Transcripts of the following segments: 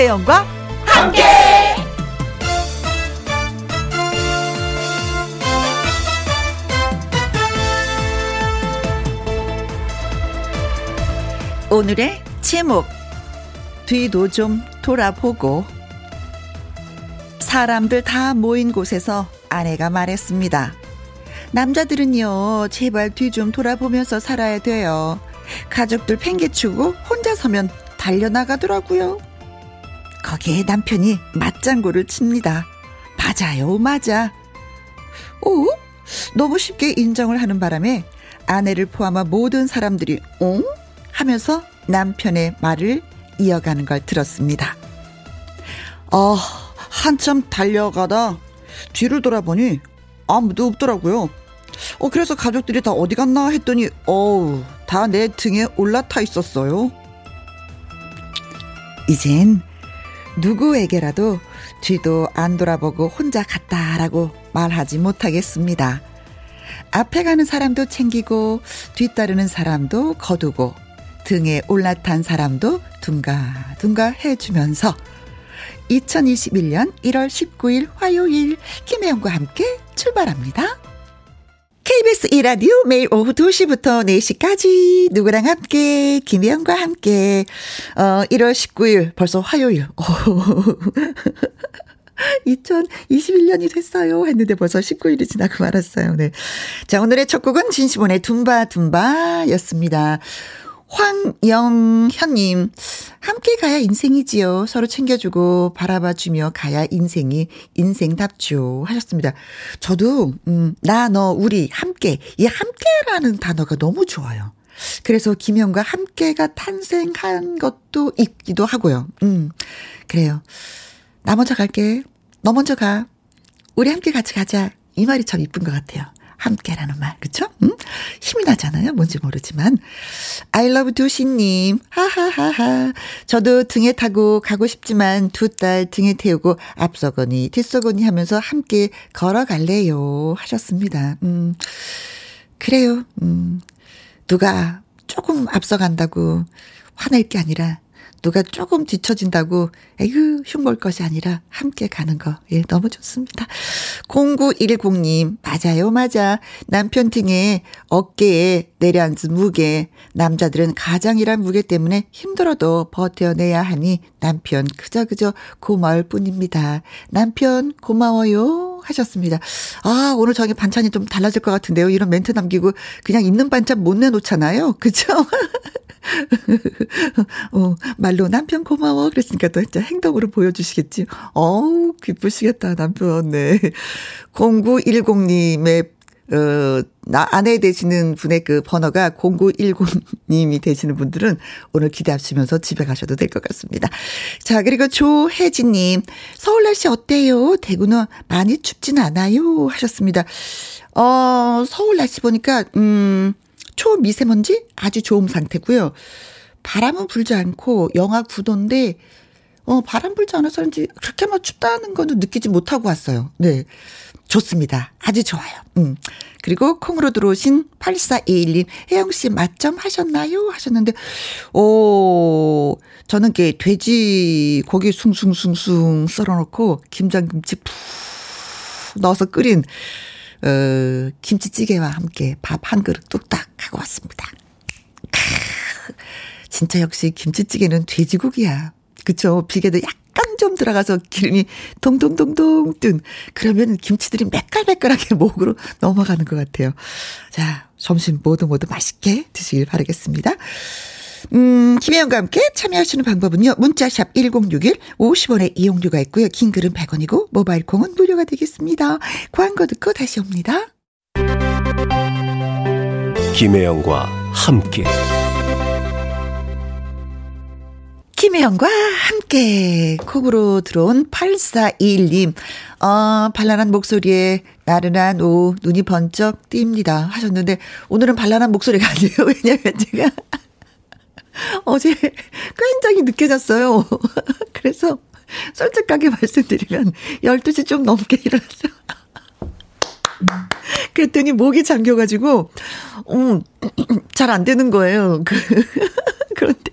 김혜영과 함께. 오늘의 제목 뒤도 좀 돌아보고 사람들 다 모인 곳에서 아내가 말했습니다. 남자들은요, 제발 뒤 좀 돌아보면서 살아야 돼요. 가족들 팽개치고 혼자 서면 달려나가더라고요. 거기에 남편이 맞장구를 칩니다. 맞아요, 맞아. 오? 너무 쉽게 인정을 하는 바람에 아내를 포함한 모든 사람들이 응? 하면서 남편의 말을 이어가는 걸 들었습니다. 아, 한참 달려가다 뒤를 돌아보니 아무도 없더라고요. 어, 그래서 가족들이 다 어디 갔나 했더니, 어우, 다 내 등에 올라타 있었어요. 이젠 누구에게라도 뒤도 안 돌아보고 혼자 갔다라고 말하지 못하겠습니다. 앞에 가는 사람도 챙기고 뒤따르는 사람도 거두고 등에 올라탄 사람도 둥가둥가 해주면서 2021년 1월 19일 화요일 김혜영과 함께 출발합니다. KBS 이라디오 매일 오후 2시부터 4시까지 누구랑 함께 김혜영과 함께 어 1월 19일 벌써 화요일 2021년이 됐어요. 했는데 벌써 19일이 지나고 말았어요. 네. 자, 오늘의 첫 곡은 진시본의 둠바둠바 였습니다. 황영현님, 함께 가야 인생이지요. 서로 챙겨주고 바라봐주며 가야 인생이 인생답죠. 하셨습니다. 저도, 음, 나, 너, 우리, 함께. 이 함께라는 단어가 너무 좋아요. 그래서 김영과 함께가 탄생한 것도 있기도 하고요. 음, 그래요. 나 먼저 갈게. 너 먼저 가. 우리 함께 같이 가자. 이 말이 참 이쁜 것 같아요. 함께라는 말, 그쵸? 음? 힘이 나잖아요. 뭔지 모르지만. I love 두시님, 하하하하. 저도 등에 타고 가고 싶지만 두 딸 등에 태우고 앞서거니 뒷서거니 하면서 함께 걸어갈래요. 하셨습니다. 음, 그래요. 음, 누가 조금 앞서간다고 화낼 게 아니라 누가 조금 뒤처진다고 에휴 흉볼 것이 아니라 함께 가는 거. 예, 너무 좋습니다. 0910님, 맞아요, 맞아. 남편 등에 어깨에 내려앉은 무게. 남자들은 가장이란 무게 때문에 힘들어도 버텨내야 하니 남편 그저 그저 고마울 뿐입니다. 남편 고마워요. 하셨습니다. 아, 오늘 저기 반찬이 좀 달라질 것 같은데요. 이런 멘트 남기고 그냥 있는 반찬 못 내놓잖아요. 그죠? 어, 말로 남편 고마워. 그랬으니까 또 진짜 행동으로 보여주시겠지. 어우, 기쁘시겠다, 남편. 네. 0910님의 어, 나, 아내 되시는 분의 그 번호가 0910님이 되시는 분들은 오늘 기대하시면서 집에 가셔도 될 것 같습니다. 자, 그리고 조혜진님, 서울 날씨 어때요? 대구는 많이 춥진 않아요? 하셨습니다. 어, 서울 날씨 보니까, 음, 초미세먼지 아주 좋은 상태고요. 바람은 불지 않고 영하 9도인데 어 바람 불지 않아서 그런지 그렇게 막 춥다는 거는 느끼지 못하고 왔어요. 네. 좋습니다. 아주 좋아요. 음. 그리고 콩으로 들어오신 8421님, 혜영씨 맛점 하셨나요? 하셨는데, 오, 저는 게 돼지 고기 숭숭숭숭 썰어놓고 김장김치 푹 넣어서 끓인 어, 김치찌개와 함께 밥 한 그릇 뚝딱 하고 왔습니다. 크, 진짜 역시 김치찌개는 돼지고기야. 그쵸? 비계도 약간 좀 들어가서 기름이 동동동동 뜬. 그러면 김치들이 매끌매끌하게 목으로 넘어가는 것 같아요. 자, 점심 모두 모두 맛있게 드시길 바라겠습니다. 음, 김혜영과 함께 참여하시는 방법은요. 문자샵 1061 50원의 이용료가 있고요. 긴 글은 100원이고 모바일 콩은 무료가 되겠습니다. 광고 듣고 다시 옵니다. 김혜영과 함께 김혜영과 함께 콕으로 들어온 8421님 어, 발랄한 목소리에 나른한 오후 눈이 번쩍 띕니다 하셨는데 오늘은 발랄한 목소리가 아니에요 왜냐면 제가 어제 굉장히 늦게 잤어요. 그래서 솔직하게 말씀드리면 12시 좀 넘게 일어났어요. 그랬더니 목이 잠겨가지고, 음, 잘 안 되는 거예요. 그, 그런데,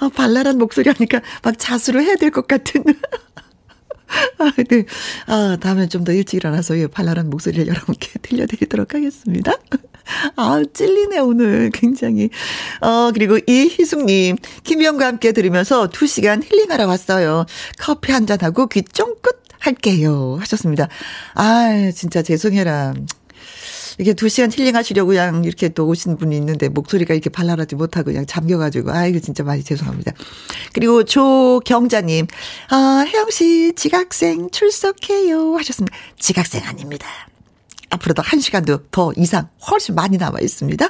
아, 발랄한 목소리 하니까 막 자수를 해야 될 것 같은. 아, 네. 아, 다음에 좀 더 일찍 일어나서 예, 발랄한 목소리를 여러분께 들려드리도록 하겠습니다. 아, 찔리네, 오늘. 굉장히. 어, 그리고 이희숙님, 김희영과 함께 들으면서 2시간 힐링하러 왔어요. 커피 한 잔하고 귀 쫑긋 할게요. 하셨습니다. 아, 진짜 죄송해라. 이게 두 시간 힐링하시려고 그냥 이렇게 또 오신 분이 있는데 목소리가 이렇게 발랄하지 못하고 그냥 잠겨가지고 아 이거 진짜 많이 죄송합니다. 그리고 조경자님 아 혜영 씨 지각생 출석해요 하셨습니다. 지각생 아닙니다. 앞으로도 한 시간도 더 이상 훨씬 많이 남아 있습니다.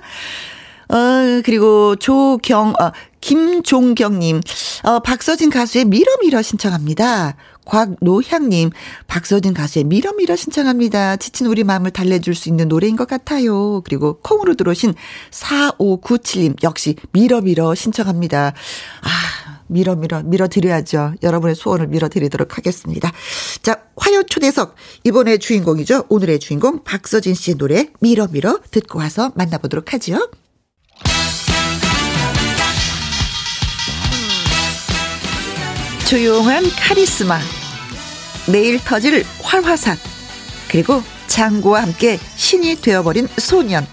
어, 그리고 조경, 어, 김종경님, 어, 박서진 가수의 미러미러 신청합니다. 곽노향님, 박서진 가수의 밀어 밀어 신청합니다. 지친 우리 마음을 달래줄 수 있는 노래인 것 같아요. 그리고 콩으로 들어오신 4597님, 역시 밀어 밀어 신청합니다. 아, 밀어 밀어, 밀어 드려야죠. 여러분의 소원을 밀어 드리도록 하겠습니다. 자, 화요 초대석. 이번에 주인공이죠. 오늘의 주인공 박서진 씨의 노래 밀어 밀어 듣고 와서 만나보도록 하죠. 조용한 카리스마. 내일 터질 활화산. 그리고 장구와 함께 신이 되어버린 소년.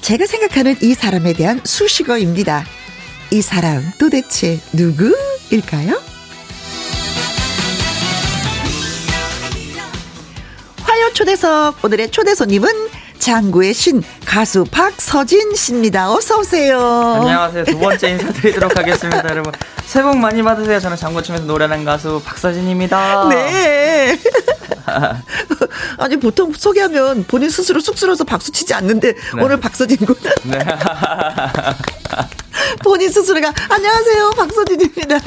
제가 생각하는 이 사람에 대한 수식어입니다. 이 사람 도대체 누구일까요? 화요 초대석 오늘의 초대 손님은 장구의 신 가수 박서진 씨입니다. 어서 오세요. 안녕하세요. 두 번째 인사드리도록 하겠습니다, 여러분. 새해 복 많이 받으세요. 저는 장구춤에서 노래하는 가수 박서진입니다. 네. 아니 보통 소개하면 본인 스스로 쑥스러워서 박수 치지 않는데 네. 오늘 박서진군. 네. 본인 스스로가 안녕하세요 박서진입니다.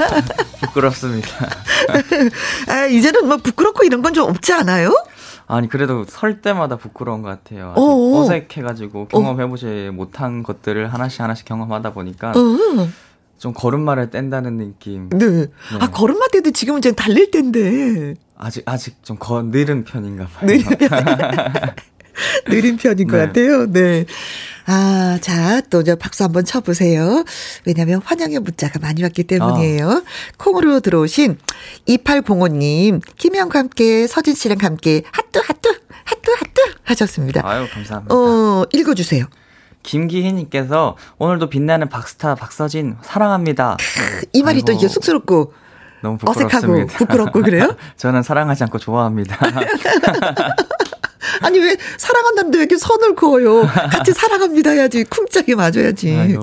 부끄럽습니다. 아, 이제는 뭐 부끄럽고 이런 건 좀 없지 않아요? 아니 그래도 설 때마다 부끄러운 것 같아요. 어, 어색해가지고 경험해보지 어. 못한 것들을 하나씩 하나씩 경험하다 보니까 어. 좀 걸음마를 뗀다는 느낌. 네. 네. 아 걸음마 떼도 지금은 이제 달릴 텐데. 아직 아직 좀 거, 느린 편인가 봐요. 느린 편. 느린 편인 네. 것 같아요. 네. 아, 자, 또 저 박수 한번 쳐보세요. 왜냐면 환영의 문자가 많이 왔기 때문이에요. 어. 콩으로 들어오신 2805님, 김혜영과 함께, 서진 씨랑 함께, 하뚜, 하뚜, 하뚜, 하뚜 하셨습니다. 아유, 감사합니다. 어, 읽어주세요. 김기희님께서 오늘도 빛나는 박스타 박서진 사랑합니다. 이 말이 아이고. 또 이게 쑥스럽고 너무 부끄럽습니다. 어색하고 부끄럽고 그래요? 저는 사랑하지 않고 좋아합니다. 아니 왜 사랑한다는데 왜 이렇게 선을 그어요? 같이 사랑합니다 해야지 쿵짝이 맞아야지.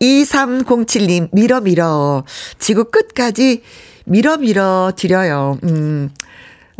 2307님 밀어 밀어 지구 끝까지 밀어 밀어 드려요. 음.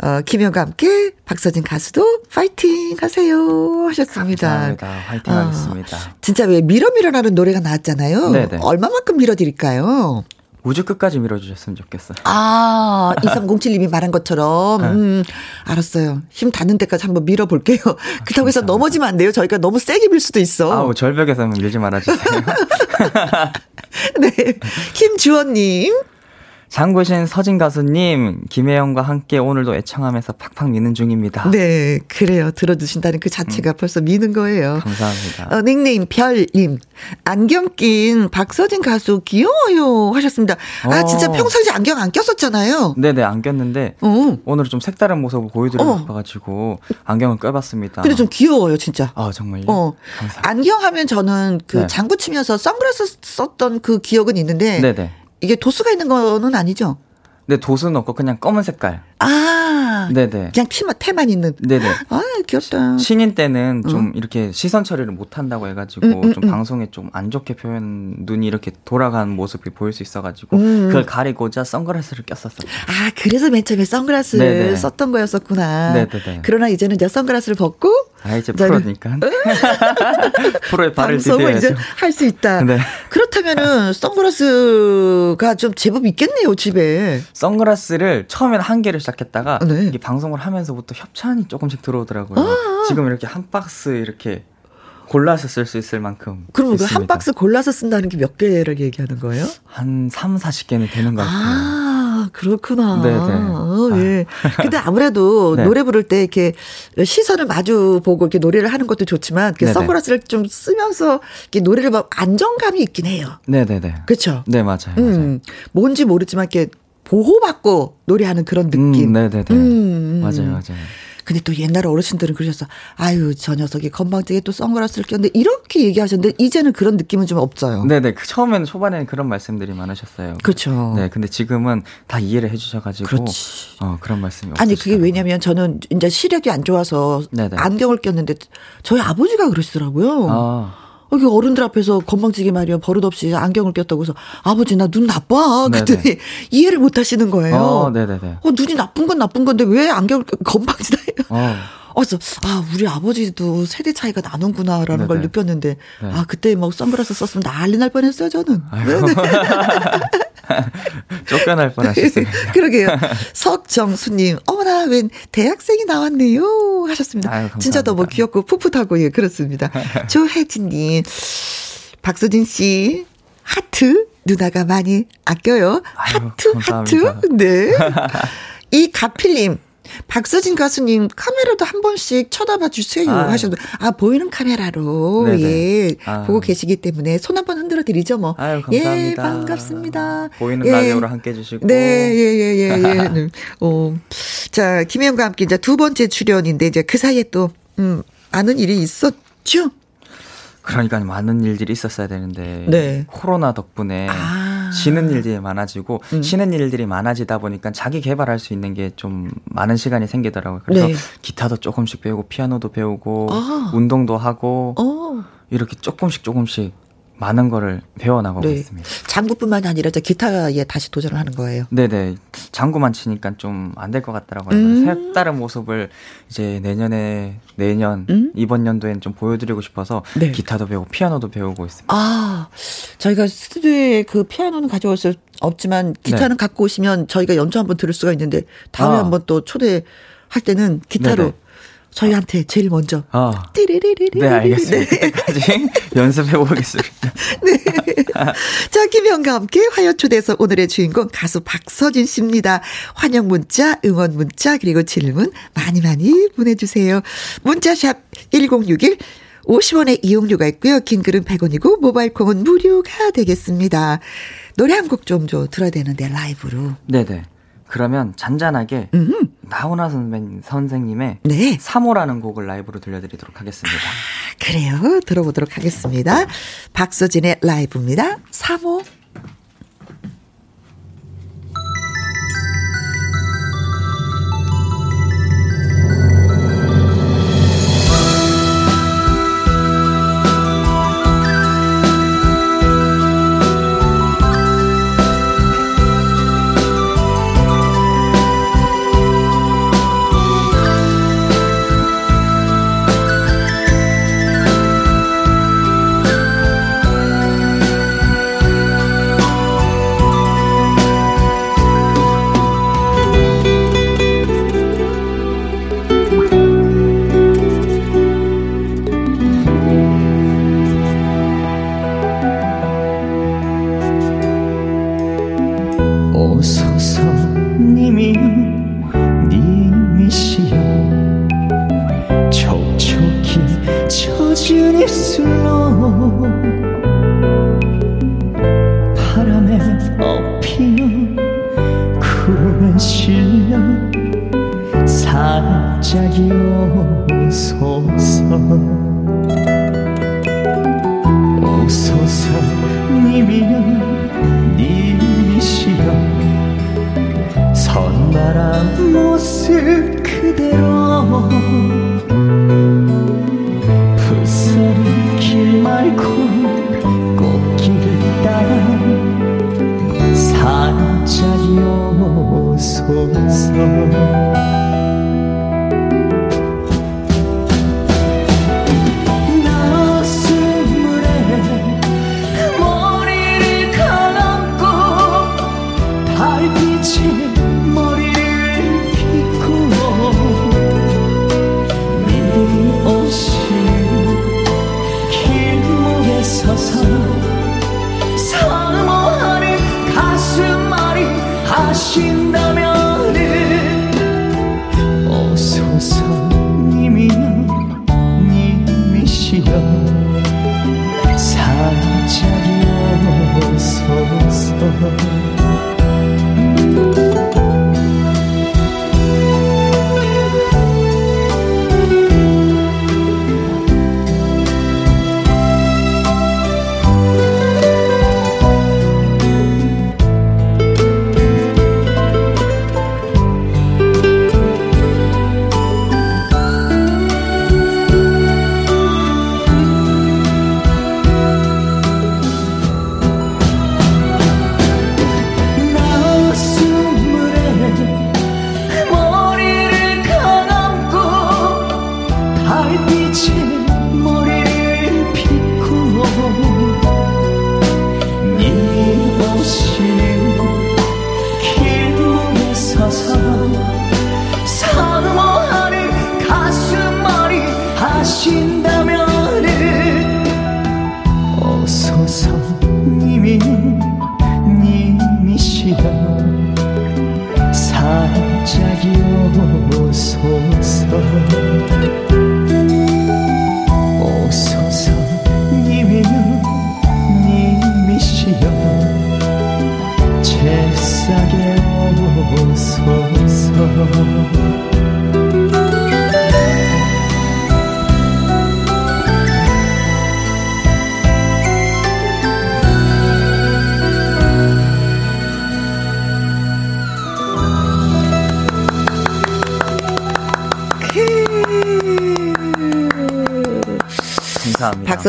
어, 김현과 함께 박서진 가수도 파이팅 하세요 하셨습니다. 감사합니다. 파이팅 어, 하겠습니다. 진짜 왜 밀어 밀어라는 노래가 나왔잖아요. 네네. 얼마만큼 밀어드릴까요? 우주 끝까지 밀어주셨으면 좋겠어요. 아, 2307님이 말한 것처럼. 네. 음, 알았어요. 힘 닿는 데까지 한번 밀어볼게요. 아, 그렇다고 해서 넘어지면 안 돼요. 저희가 너무 세게 밀 수도 있어. 아우, 절벽에서는 밀지 말아주세요. 네. 김주원님. 장구신 서진 가수님, 김혜영과 함께 오늘도 애청하면서 팍팍 미는 중입니다. 네, 그래요. 들어주신다는 그 자체가 음. 벌써 미는 거예요. 감사합니다. 어, 닉네임 별님, 안경 낀 박서진 가수 귀여워요 하셨습니다. 아, 어. 진짜 평소에 안경 안 꼈었잖아요. 네네, 안 꼈는데, 어. 오늘은 좀 색다른 모습을 보여드리고 어. 싶어가지고, 안경을 껴봤습니다. 근데 좀 귀여워요, 진짜. 아, 정말요? 어. 감사합니다. 안경 하면 저는 그 네. 장구 치면서 선글라스 썼던 그 기억은 있는데, 네네. 이게 도수가 있는 거는 아니죠? 네, 도수는 없고 그냥 검은 색깔. 아. 네네. 그냥 티만, 태만 있는. 네네. 아, 귀엽다. 신인 때는 좀 어. 이렇게 시선 처리를 못 한다고 해가지고 음, 음, 좀 음. 방송에 좀 안 좋게 표현, 눈이 이렇게 돌아가는 모습이 보일 수 있어가지고 음. 그걸 가리고자 선글라스를 꼈었어요. 아, 그래서 맨 처음에 선글라스를 네네. 썼던 거였었구나. 네네네. 그러나 이제는 이제 선글라스를 벗고 아, 이제 프로니까. 프로의 발을 디뎌야죠. 이제 할 수 있다. 네. 그렇다면은 선글라스가 좀 제법 있겠네요, 집에. 선글라스를 처음에는 한 개를 시작했다가 네. 이게 방송을 하면서부터 협찬이 조금씩 들어오더라고요. 아~ 지금 이렇게 한 박스 이렇게 골라서 쓸 수 있을 만큼. 그럼 그 한 박스 골라서 쓴다는 게 몇 개를 얘기하는 거예요? 한 3, 40개는 되는 것 같아요. 아, 그렇구나. 네네. 어, 예. 근데 아무래도 네. 노래 부를 때 이렇게 시선을 마주 보고 이렇게 노래를 하는 것도 좋지만 그 선글라스를 좀 쓰면서 이렇게 노래를 막 안정감이 있긴 해요. 네네네. 그렇죠. 네 맞아요. 음, 맞아요. 뭔지 모르지만 이렇게 보호받고 노래하는 그런 느낌. 음, 네네네. 음, 음. 맞아요, 맞아요. 근데 또 옛날 어르신들은 그러셨어. 아유, 저 녀석이 건방지게 또 선글라스를 꼈는데 이렇게 얘기하셨는데 이제는 그런 느낌은 좀 없어요. 네네. 그 처음에는 초반에는 그런 말씀들이 많으셨어요. 그렇죠. 네. 근데 지금은 다 이해를 해주셔가지고. 그렇지. 어, 그런 말씀이 없으시더라고요. 아니, 그게 왜냐면 저는 이제 시력이 안 좋아서 네네. 안경을 꼈는데 저희 아버지가 그러시더라고요. 아. 여기 어른들 앞에서 건방지게 말이야 버릇없이 안경을 꼈다고 해서 아버지 나 눈 나빠 그랬더니 이해를 못 하시는 거예요. 어, 네네네. 어, 눈이 나쁜 건 나쁜 건데 왜 안경을 건방지다 해요. 어. 그래서 아 우리 아버지도 세대 차이가 나는구나라는 네네. 걸 느꼈는데 네. 아 그때 뭐 선글라스 썼으면 난리 날 뻔했어요 저는. 쫓겨날 뻔하셨어요. 그러게요. 석정수님, 어머나, 웬 대학생이 나왔네요. 하셨습니다. 아유, 진짜 너무 귀엽고 풋풋하고, 예, 그렇습니다. 조혜진님, 박수진 씨, 하트, 누나가 많이 아껴요. 아유, 하트, 감사합니다. 하트. 네. 이 가필님, 박서진 가수님 카메라도 한 번씩 쳐다봐 주세요 아, 하셔도 아 보이는 카메라로 네네. 예 아. 보고 계시기 때문에 손 한번 흔들어 드리죠 뭐. 아유, 감사합니다. 예 반갑습니다. 보이는 예. 라디오로 함께 해주시고. 네예 예예 예, 예, 예. 네. 어. 자 김혜영과 함께 이제 두 번째 출연인데 이제 그 사이에 또 음, 많은 일이 있었죠. 그러니까 많은 일들이 있었어야 되는데 네. 코로나 덕분에 아. 쉬는 일들이 많아지고 음. 쉬는 일들이 많아지다 보니까 자기 개발할 수 있는 게 좀 많은 시간이 생기더라고요. 그래서 네. 기타도 조금씩 배우고 피아노도 배우고 아. 운동도 하고 어. 이렇게 조금씩 조금씩 많은 거를 배워나가고 네. 있습니다. 장구뿐만이 아니라 기타에 다시 도전을 하는 거예요. 네네. 장구만 치니까 좀 안 될 것 같더라고요. 음. 색다른 모습을 이제 내년에 내년 음? 이번 연도엔 좀 보여드리고 싶어서 네. 기타도 배우고 피아노도 배우고 있습니다. 아 저희가 스튜디오에 그 피아노는 가져올 수 없지만 기타는 네. 갖고 오시면 저희가 연주 한번 들을 수가 있는데 다음에 아. 한번 또 초대 할 때는 기타로 네네. 저희한테 제일 먼저. 어. 띠리리리리. 네, 알겠습니다. 네. 그때까지 연습해 보겠습니다. 네. 자, 김영과 함께 화요 초대에서 오늘의 주인공 가수 박서진 씨입니다. 환영 문자, 응원 문자, 그리고 질문 많이 많이 보내주세요. 문자샵 1061 50원의 이용료가 있고요. 긴 글은 100원이고 모바일 콩은 무료가 되겠습니다. 노래 한 곡 좀 줘 들어야 되는데 라이브로. 네네. 그러면 잔잔하게 음흠. 나훈아 선생, 선생님의 네. 3호라는 곡을 라이브로 들려드리도록 하겠습니다. 아, 그래요. 들어보도록 하겠습니다. 박서진의 라이브입니다. 3호.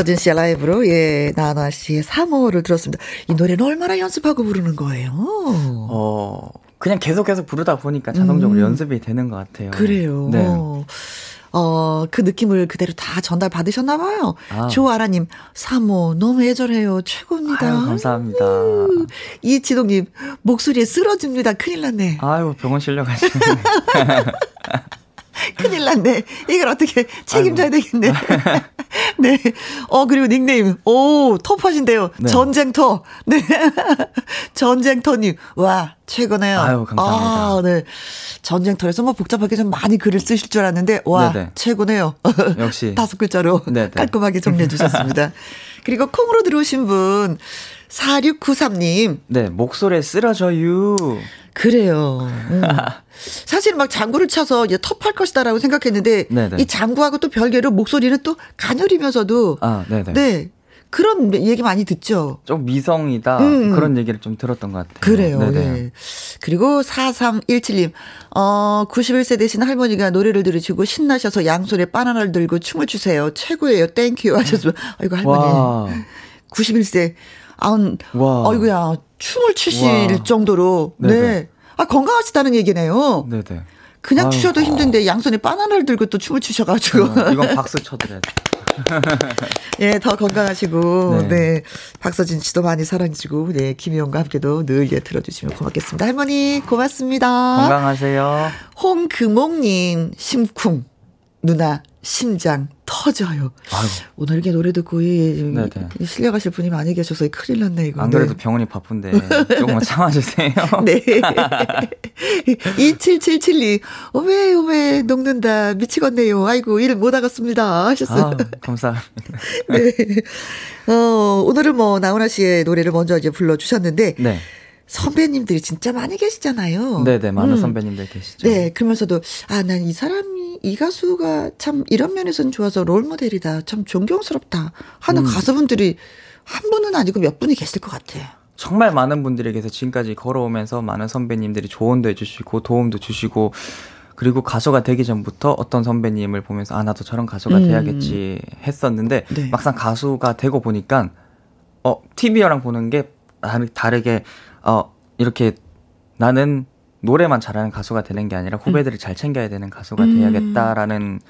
서진 씨의 라이브로 예 나나 씨의 3호를 들었습니다. 이 노래는 얼마나 연습하고 부르는 거예요? 어 그냥 계속 계속 부르다 보니까 자동적으로 음. 연습이 되는 것 같아요. 그래요. 네. 어, 그 느낌을 그대로 다 전달 받으셨나 봐요. 아. 조아라님, 3호, 너무 애절해요. 최고입니다. 아유, 감사합니다. 이지동님, 목소리에 쓰러집니다. 큰일 났네. 아유, 병원 실려가지고. 큰일 났네. 이걸 어떻게 책임져야 아이고. 되겠네. 네. 어, 그리고 닉네임. 오, 톱하신데요. 네. 전쟁터. 네. 전쟁터님. 와, 최고네요. 아유, 감사합니다. 아, 네. 전쟁터에서 뭐 복잡하게 좀 많이 글을 쓰실 줄 알았는데, 와, 네네. 최고네요. 역시. 다섯 글자로 네네. 깔끔하게 정리해 주셨습니다. 그리고 콩으로 들어오신 분, 4693님. 네, 목소리에 쓰러져요. 그래요. 음. 사실 막 장구를 쳐서 이제 텁텁할 것이다라고 생각했는데 네네. 이 장구하고 또 별개로 목소리는 또 가녀리면서도 아, 네네. 네. 그런 얘기 많이 듣죠. 좀 미성이다. 음. 그런 얘기를 좀 들었던 것 같아요. 그래요. 네네. 네. 그리고 4317님, 어, 91세 되신 할머니가 노래를 들으시고 신나셔서 양손에 바나나를 들고 춤을 추세요. 최고예요. 땡큐 하셨으면, 아이고, 할머니. 와. 91세. 아운, 와. 아이고야, 춤을 추실 와. 정도로, 네네. 네. 아, 건강하시다는 얘기네요. 네네. 그냥 아유, 추셔도 힘든데 양손에 바나나를 들고 또 춤을 추셔가지고. 어, 이건 박수 쳐드려야 돼. 예, 더 건강하시고, 네. 네. 박서진 씨도 많이 사랑해주고, 네, 김희영과 함께도 늘 예, 들어주시면 고맙겠습니다. 할머니, 고맙습니다. 건강하세요. 홍금옥님, 심쿵, 누나, 심장 터져요. 아유. 오늘 이렇게 노래 듣고 이, 실려가실 분이 많이 계셔서 큰일 났네 이거. 안 그래도 네. 병원이 바쁜데 조금만 참아주세요. 네. 27772 오메 오메 녹는다 미치겠네요. 아이고 일 못 하겠습니다 하셨어요. 아, 감사합니다. 네. 어 오늘은 뭐 나훈아 씨의 노래를 먼저 이제 불러주셨는데. 네. 선배님들이 진짜 많이 계시잖아요. 네네, 많은 음. 선배님들 계시죠. 네, 그러면서도, 아, 난 이 사람이, 이 가수가 참 이런 면에서는 좋아서 롤 모델이다. 참 존경스럽다. 하는 음. 가수분들이 한 분은 아니고 몇 분이 계실 것 같아요. 정말 많은 분들에게서 지금까지 걸어오면서 많은 선배님들이 조언도 해주시고, 도움도 주시고, 그리고 가수가 되기 전부터 어떤 선배님을 보면서, 아, 나도 저런 가수가 음. 돼야겠지 했었는데, 네. 막상 가수가 되고 보니까, 어, TV랑 보는 게 다르게 어, 이렇게 나는 노래만 잘하는 가수가 되는 게 아니라 후배들을 음. 잘 챙겨야 되는 가수가 음. 돼야겠다라는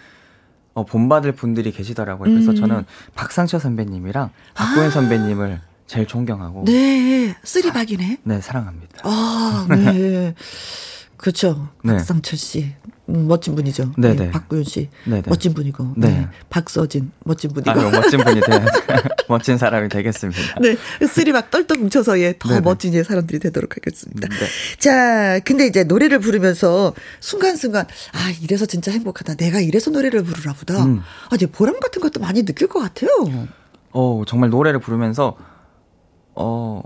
어, 본받을 분들이 계시더라고요. 그래서 음. 저는 박상철 선배님이랑 박구현 아. 선배님을 제일 존경하고. 네, 쓰리박이네. 네, 사랑합니다. 아, 네. 그렇죠. 네. 박상철 씨. 음, 멋진 분이죠. 네네. 네. 박구윤 씨. 네네. 멋진 분이고. 네. 네. 박서진 멋진 분이고. 아, 멋진 분이 돼 멋진 사람이 되겠습니다. 네. 쓰리 막 똘똘 뭉쳐서 예, 더 네네. 멋진 예 사람들이 되도록 하겠습니다. 네. 자, 근데 이제 노래를 부르면서 순간순간 아, 이래서 진짜 행복하다. 내가 이래서 노래를 부르나 보다. 음. 아, 이제 보람 같은 것도 많이 느낄 것 같아요. 어, 정말 노래를 부르면서 어,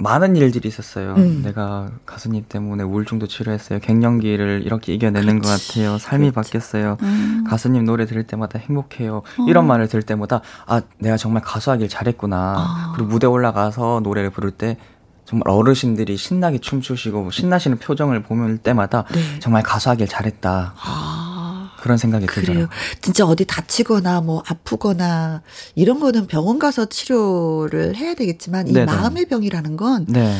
많은 일들이 있었어요. 음. 내가 가수님 때문에 우울증도 치료했어요. 갱년기를 이렇게 이겨내는 그렇지. 것 같아요. 삶이 그렇지. 바뀌었어요. 음. 가수님 노래 들을 때마다 행복해요. 어. 이런 말을 들을 때마다 아 내가 정말 가수하길 잘했구나. 아. 그리고 무대 올라가서 노래를 부를 때 정말 어르신들이 신나게 춤추시고 신나시는 표정을 보면 때마다 네. 정말 가수하길 잘했다. 아. 그런 생각이 들어요. 진짜 어디 다치거나 뭐 아프거나 이런 거는 병원 가서 치료를 해야 되겠지만 이 네네. 마음의 병이라는 건 네.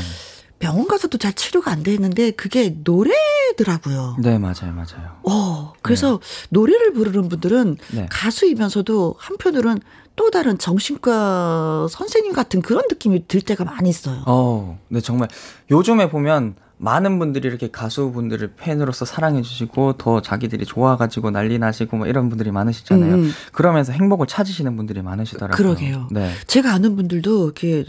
병원 가서도 잘 치료가 안 되는데 그게 노래더라고요. 네, 맞아요, 맞아요. 어, 그래서 네. 노래를 부르는 분들은 네. 가수이면서도 한편으로는 또 다른 정신과 선생님 같은 그런 느낌이 들 때가 많이 있어요. 어, 네, 정말 요즘에 보면 많은 분들이 이렇게 가수분들을 팬으로서 사랑해주시고 더 자기들이 좋아가지고 난리 나시고 뭐 이런 분들이 많으시잖아요. 음. 그러면서 행복을 찾으시는 분들이 많으시더라고요. 그러게요. 네. 제가 아는 분들도 이렇게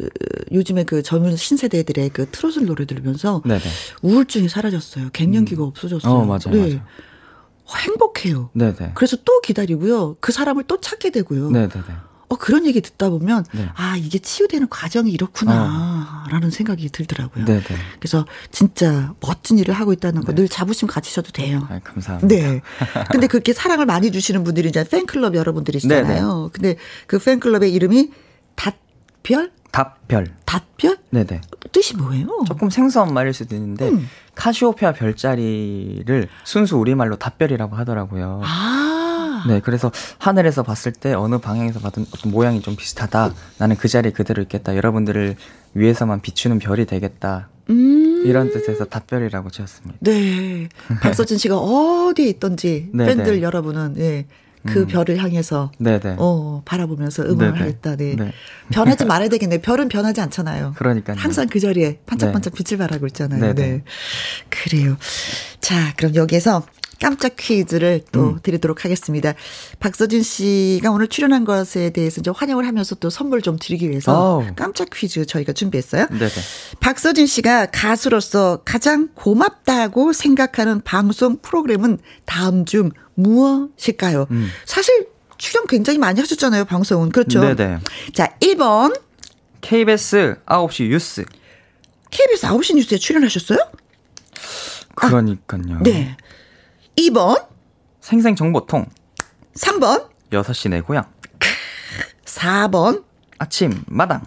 요즘에 그 젊은 신세대들의 그 트로트 노래 들으면서 네네. 우울증이 사라졌어요. 갱년기가 음. 없어졌어요. 어, 맞아요. 네. 맞아요. 행복해요. 네네. 그래서 또 기다리고요. 그 사람을 또 찾게 되고요. 네네네. 어, 그런 얘기 듣다 보면, 네. 아, 이게 치유되는 과정이 이렇구나, 어. 라는 생각이 들더라고요. 네네. 그래서 진짜 멋진 일을 하고 있다는 거늘 네. 자부심 가지셔도 돼요. 아, 감사합니다. 네. 근데 그렇게 사랑을 많이 주시는 분들이 이제 팬클럽 여러분들이시잖아요. 네네. 근데 그 팬클럽의 이름이 닷별? 답별. 답별? 네네. 뜻이 뭐예요? 조금 생소한 말일 수도 있는데, 음. 카시오페아 별자리를 순수 우리말로 답별이라고 하더라고요. 아. 네, 그래서 하늘에서 봤을 때 어느 방향에서 봐도 어떤 모양이 좀 비슷하다. 나는 그 자리에 그대로 있겠다. 여러분들을 위해서만 비추는 별이 되겠다. 음. 이런 뜻에서 답별이라고 지었습니다. 네. 박서진 씨가 어디에 있던지 네, 팬들 네. 여러분은 예. 그 음. 별을 향해서 네네. 네. 어 바라보면서 응원을 네네. 하겠다. 네. 네. 변하지 말아야 되겠네. 별은 변하지 않잖아요. 그러니까 항상 그 자리에 반짝반짝 네. 빛을 발하고 있잖아요. 네네. 네. 그래요. 자, 그럼 여기에서 깜짝 퀴즈를 또 음. 드리도록 하겠습니다. 박서진 씨가 오늘 출연한 것에 대해서 이제 환영을 하면서 또 선물 좀 드리기 위해서 오. 깜짝 퀴즈 저희가 준비했어요. 네네. 박서진 씨가 가수로서 가장 고맙다고 생각하는 방송 프로그램은 다음 중 무엇일까요? 음. 사실 출연 굉장히 많이 하셨잖아요, 방송은. 그렇죠? 네네. 자, 1번. KBS 9시 뉴스. KBS 9시 뉴스에 출연하셨어요? 그러니까요. 아, 네. 2번. 생생정보통. 3번. 6시 내 고향. 4번. 아침 마당.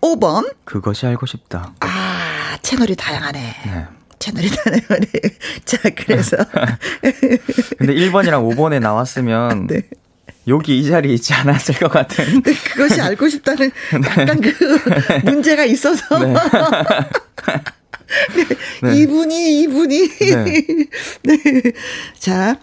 5번. 그것이 알고 싶다. 아, 채널이 다양하네. 네. 채널이 다양하네. 자, 그래서. 근데 1번이랑 5번에 나왔으면. 네. 여기 이 자리에 있지 않았을 것 같은. 네, 그것이 알고 싶다는 네. 약간 그 문제가 있어서. 네. 네. 이분이, 이분이. 네. 네. 자,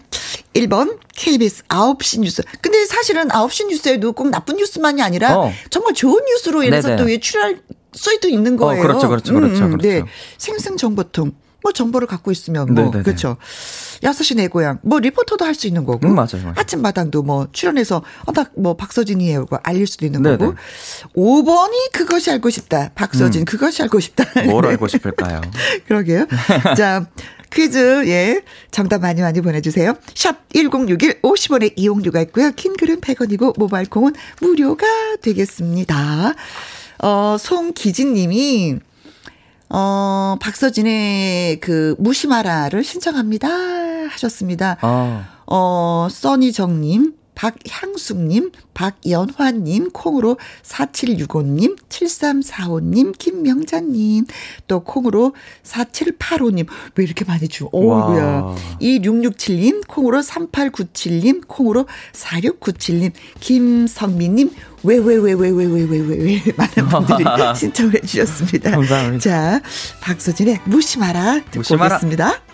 1번, KBS 9시 뉴스. 근데 사실은 9시 뉴스에도 꼭 나쁜 뉴스만이 아니라 어. 정말 좋은 뉴스로 인해서 또 출할 수도 있는 어, 거예요. 어, 그렇죠, 그렇죠, 그렇죠. 음, 음, 네. 그렇죠. 생생정보통. 뭐 정보를 갖고 있으면 뭐 네네네. 그렇죠. 여섯 시내 고향 뭐 리포터도 할 수 있는 거고 음, 맞아요, 맞아요. 아침마당도 뭐 출연해서 어나뭐 박서진이에요 알릴 수도 있는 네네. 거고 5번이 그것이 알고 싶다 박서진 음. 그것이 알고 싶다 뭘 알고 싶을까요? 그러게요. 자 퀴즈 예 정답 많이 많이 보내 주세요. 샵 1061 50원의 이용료가 있고요. 킹 글은 100원이고 모바일 콩은 무료가 되겠습니다. 어 송기진 님이 어, 박서진의 그 무시마라를 신청합니다 하셨습니다. 어, 어 써니정님, 박향숙님, 박연화님, 콩으로 4765님, 7345님, 김명자님, 또 콩으로 4785님, 왜 이렇게 많이 주? 오우야. 2667님, 콩으로 3897님, 콩으로 4697님, 김성민님, 왜, 왜, 왜, 왜, 왜, 왜, 왜, 왜, 왜, 많은 분들이 신청을 해주셨습니다. 감사합니다. 자, 박서진의 무시 마라 듣고. 오겠습니다.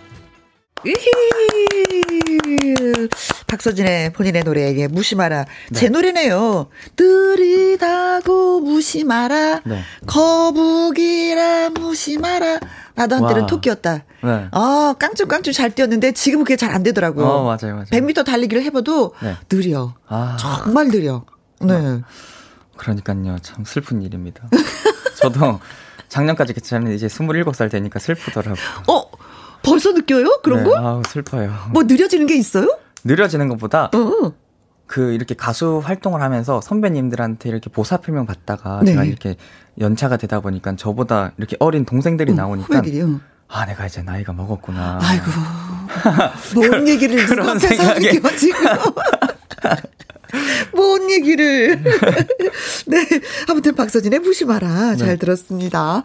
박서진의 본인의 노래, 예, 무시마라. 네. 제 노래네요. 느리다고 무시마라. 네. 거북이라 무시마라. 나도 한때는 와. 토끼였다. 네. 아, 깡충깡충 잘 뛰었는데 지금은 그게 잘 안 되더라고요. 어, 맞아요, 맞아요. 100m 달리기를 해봐도 네. 느려. 아. 정말 느려. 네. 그러니까요. 참 슬픈 일입니다. 저도 작년까지 괜찮은데 이제 27살 되니까 슬프더라고요. 어? 벌써 느껴요? 그런 네, 거? 아, 슬퍼요. 뭐 느려지는 게 있어요? 느려지는 것보다 어. 그 이렇게 가수 활동을 하면서 선배님들한테 이렇게 보살핌을 받다가 네. 제가 이렇게 연차가 되다 보니까 저보다 이렇게 어린 동생들이 어, 나오니까 후배들이요. 아 내가 이제 나이가 먹었구나. 아이고 뭔 얘기를 그런 생각에 지금. 뭔 얘기를. 네. 아무튼 박서진의 무심하라. 네. 잘 들었습니다.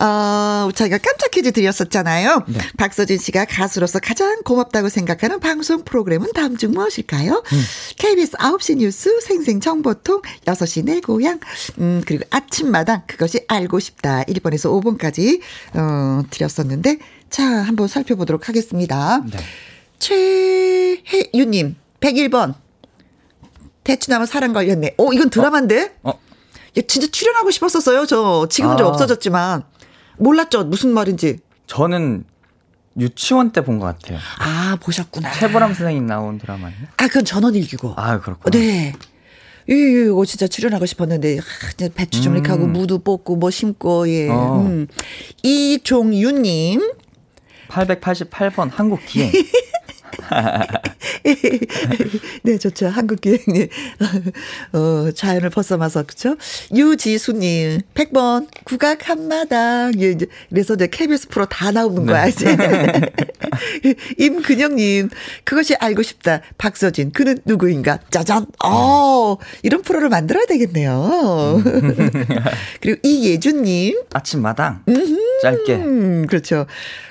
어, 저희가 깜짝 퀴즈 드렸었잖아요. 네. 박서진 씨가 가수로서 가장 고맙다고 생각하는 방송 프로그램은 다음 중 무엇일까요? 음. KBS 9시 뉴스, 생생정보통, 6시 내 고향, 음, 그리고 아침마당, 그것이 알고 싶다. 1번에서 5번까지, 어, 드렸었는데, 자, 한번 살펴보도록 하겠습니다. 네. 최혜유님, 101번. 대추나무 사랑 걸렸네. 어, 이건 드라마인데? 어? 어. 진짜 출연하고 싶었었어요. 저 지금은 아. 좀 없어졌지만 몰랐죠 무슨 말인지. 저는 유치원 때 본 것 같아요. 아, 보셨구나. 최보람 선생님 나온 드라마요? 아, 그건 전원일기고. 아, 그렇구나. 네. 이거 진짜 출연하고 싶었는데, 아, 배추 좀 이렇게 하고 음. 무도 뽑고 뭐 심고, 예. 어. 음. 이종유님. 888번 한국 기행. 네, 좋죠. 한국 기행님. 어, 자연을 벗어나서, 그쵸? 유지수님, 100번, 국악 한마당. 예, 이제, 그래서 이제 KBS 프로 다 나오는 네. 거야, 이제. 임근영님, 그것이 알고 싶다. 박서진, 그는 누구인가? 짜잔! 어, 이런 프로를 만들어야 되겠네요. 그리고 이예준님. 아침마당. 짧게. 그렇죠.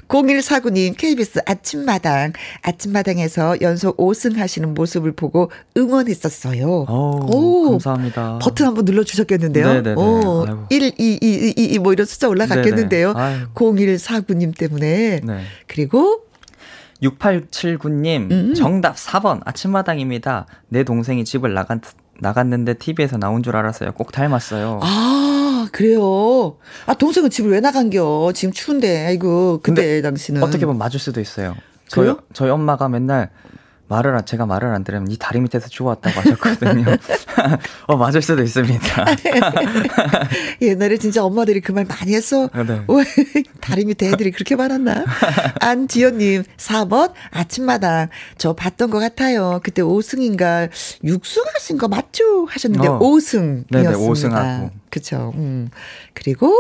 0149님, KBS 아침마당. 아침마당에서 연속 5승 하시는 모습을 보고 응원했었어요. 오, 오 감사합니다. 버튼 한번 눌러 주셨겠는데요. 네네네. 오, 1, 2, 2, 2, 2, 뭐 이런 숫자 올라갔겠는데요. 0149님 때문에. 네. 그리고 6879님, 음. 정답 4번, 아침마당입니다. 내 동생이 집을 나간, 나갔는데 TV에서 나온 줄 알았어요. 꼭 닮았어요. 아, 그래요? 아, 동생은 집을 왜 나간겨? 지금 추운데, 아이고, 그때 당시는. 어떻게 보면 맞을 수도 있어요. 저희, 저희 엄마가 맨날 말을 안, 제가 말을 안 들으면 이 다리 밑에서 주웠다고 하셨거든요. 어, 맞을 수도 있습니다. 옛날에 진짜 엄마들이 그 말 많이 했어. 아, 네. 다리 밑에 애들이 그렇게 많았나? 안지연님, 4번, 아침마당. 저 봤던 것 같아요. 그때 5승인가, 6승 하신 거 맞죠? 하셨는데, 어. 5승이었습니다. 네네, 5승하고. 그쵸. 음. 그리고,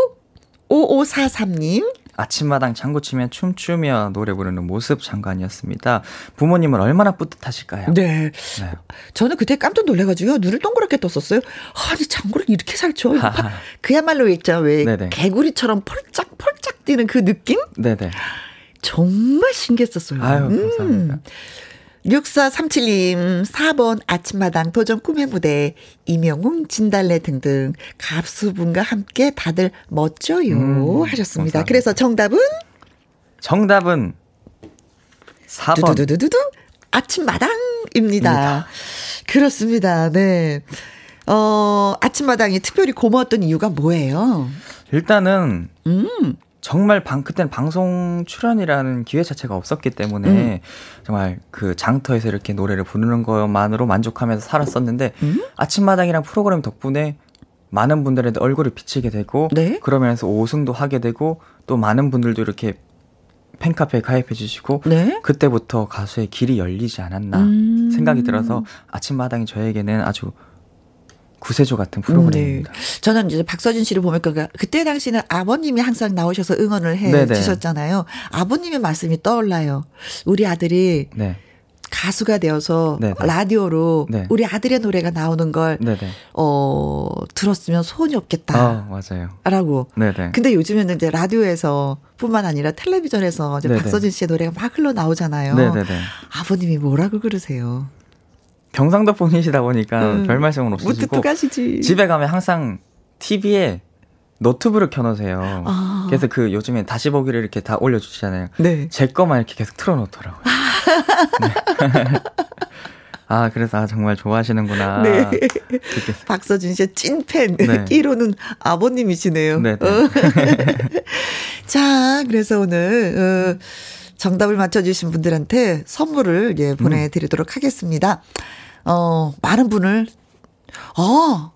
5543님. 아침마당 장구 치며 춤추며 노래 부르는 모습 장관이었습니다. 부모님은 얼마나 뿌듯하실까요? 네. 네. 저는 그때 깜짝 놀래가지고 눈을 동그랗게 떴었어요. 아니 장구를 이렇게 잘 쳐. 그야말로 있죠. 왜 네네. 개구리처럼 펄짝펄짝 뛰는 그 느낌? 네네. 정말 신기했었어요. 아유, 감사합니다. 음. 6437님, 4번 아침마당 도전 꿈의 무대, 이명웅, 진달래 등등 가수분과 함께 다들 멋져요 음, 하셨습니다. 감사합니다. 그래서 정답은? 정답은 4번. 두두두두두 아침마당입니다. 입니다. 그렇습니다. 네. 어, 아침마당이 특별히 고마웠던 이유가 뭐예요? 일단은 음. 정말 방 그때는 방송 출연이라는 기회 자체가 없었기 때문에 음. 정말 그 장터에서 이렇게 노래를 부르는 것만으로 만족하면서 살았었는데 음? 아침마당이랑 프로그램 덕분에 많은 분들의 얼굴을 비치게 되고 네? 그러면서 5승도 하게 되고 또 많은 분들도 이렇게 팬카페에 가입해 주시고 네? 그때부터 가수의 길이 열리지 않았나 음. 생각이 들어서 아침마당이 저에게는 아주 구세조 같은 프로그램입니다. 네. 저는 이제 박서진 씨를 보니까 그 그때 당시는 아버님이 항상 나오셔서 응원을 해 네네. 주셨잖아요. 아버님의 말씀이 떠올라요. 우리 아들이 네. 가수가 되어서 네네. 라디오로 네. 우리 아들의 노래가 나오는 걸 네네. 어, 들었으면 소원이 없겠다. 어, 맞아요. 라고. 네네. 근데 요즘에는 이제 라디오에서 뿐만 아니라 텔레비전에서 이제 박서진 씨의 노래가 막 흘러 나오잖아요. 네네네. 아버님이 뭐라고 그러세요? 경상도 분이시다 보니까 음. 별 말씀은 없으시고. 집에 가면 항상 TV에 노트북을 켜놓으세요. 아. 그래서 그 요즘에 다시 보기를 이렇게 다 올려주시잖아요. 네. 제 거만 이렇게 계속 틀어놓더라고요. 네. 아, 그래서 아, 정말 좋아하시는구나. 네. 박서준 씨의 찐팬. 네. 1호는 아버님이시네요. 네. 네. 어. 자, 그래서 오늘, 어, 정답을 맞춰주신 분들한테 선물을 예, 보내드리도록 음. 하겠습니다. 어, 많은 분을, 어,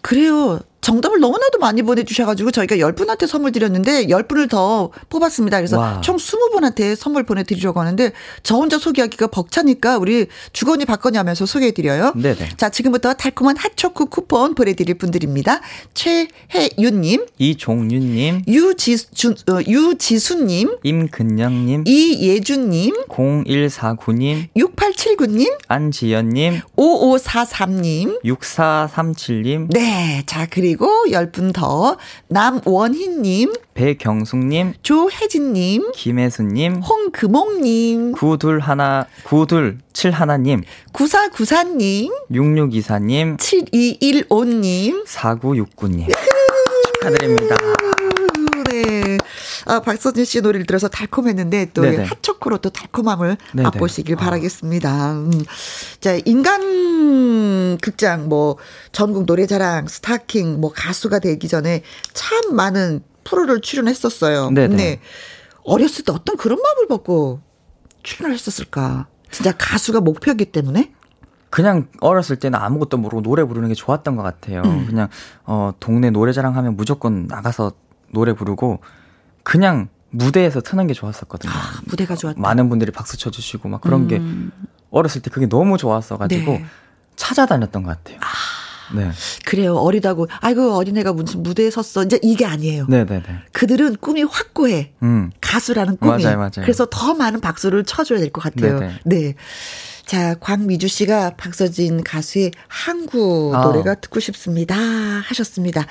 그래요. 정답을 너무나도 많이 보내주셔가지고 저희가 10분한테 선물 드렸는데 10분을 더 뽑았습니다. 그래서 와. 총 20분한테 선물 보내드리려고 하는데 저 혼자 소개하기가 벅차니까 우리 주거니 받거니 하면서 소개해드려요. 네네. 자, 지금부터 달콤한 핫초코 쿠폰 보내드릴 분들입니다. 최혜윤님, 이종윤님, 유지수, 어, 유지수님, 임근영님, 이예준님, 0149님, 6879님, 안지연님, 5543님, 6437님. 네. 자, 그리고 그리고 10분 더 남원희님, 배경숙님, 조혜진님, 김혜수님, 홍금옥님, 구둘하나, 구둘칠하나님, 구사구사님, 6624님, 7215님, 4969님. 축하드립니다. 네. 아, 박서진 씨 노래를 들어서 달콤했는데 또 핫초코로 또 달콤함을 네네. 맛보시길 아. 바라겠습니다. 음. 자, 인간 극장 뭐 전국 노래자랑 스타킹 뭐 가수가 되기 전에 참 많은 프로를 출연했었어요. 네네. 네. 어렸을 때 어떤 그런 마음을 먹고 출연을 했었을까? 진짜 가수가 목표이기 때문에? 그냥 어렸을 때는 아무것도 모르고 노래 부르는 게 좋았던 것 같아요. 음. 그냥 어 동네 노래자랑 하면 무조건 나가서 노래 부르고 그냥 무대에서 트는 게 좋았었거든요. 아, 무대가 좋았다. 많은 분들이 박수 쳐주시고 막 그런 음. 게 어렸을 때 그게 너무 좋았어가지고 네. 찾아다녔던 것 같아요. 아, 네. 그래요. 어리다고 아이고 어린애가 무슨 무대에 섰어. 이제 이게 아니에요. 네네네. 그들은 꿈이 확고해. 음. 가수라는 꿈이. 맞아요, 맞아요. 그래서 더 많은 박수를 쳐줘야 될 것 같아요. 네네. 네. 자, 광미주 씨가 박서진 가수의 항구 아. 노래가 듣고 싶습니다. 하셨습니다.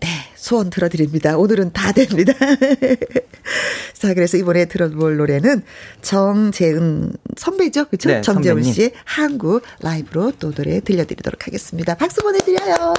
네, 소원 들어드립니다. 오늘은 다 됩니다. 자, 그래서 이번에 들어볼 노래는 정재은 선배죠? 그렇죠? 네, 정재은 씨의 항구 라이브로 또 노래 들려드리도록 하겠습니다. 박수 보내드려요.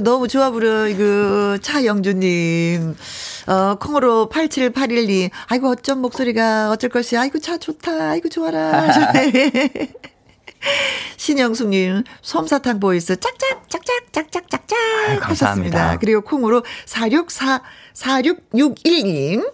이거 너무 좋아 부르 이거 차영주님. 어, 콩으로 8781님. 아이고, 어쩜 목소리가 어쩔 것이. 아이고, 차 좋다. 아이고, 좋아라. 신영숙님, 솜사탕 보이스, 짝짝, 짝짝, 짝짝, 짝짝. 하셨습니다. 그리고 콩으로 464, 4661님.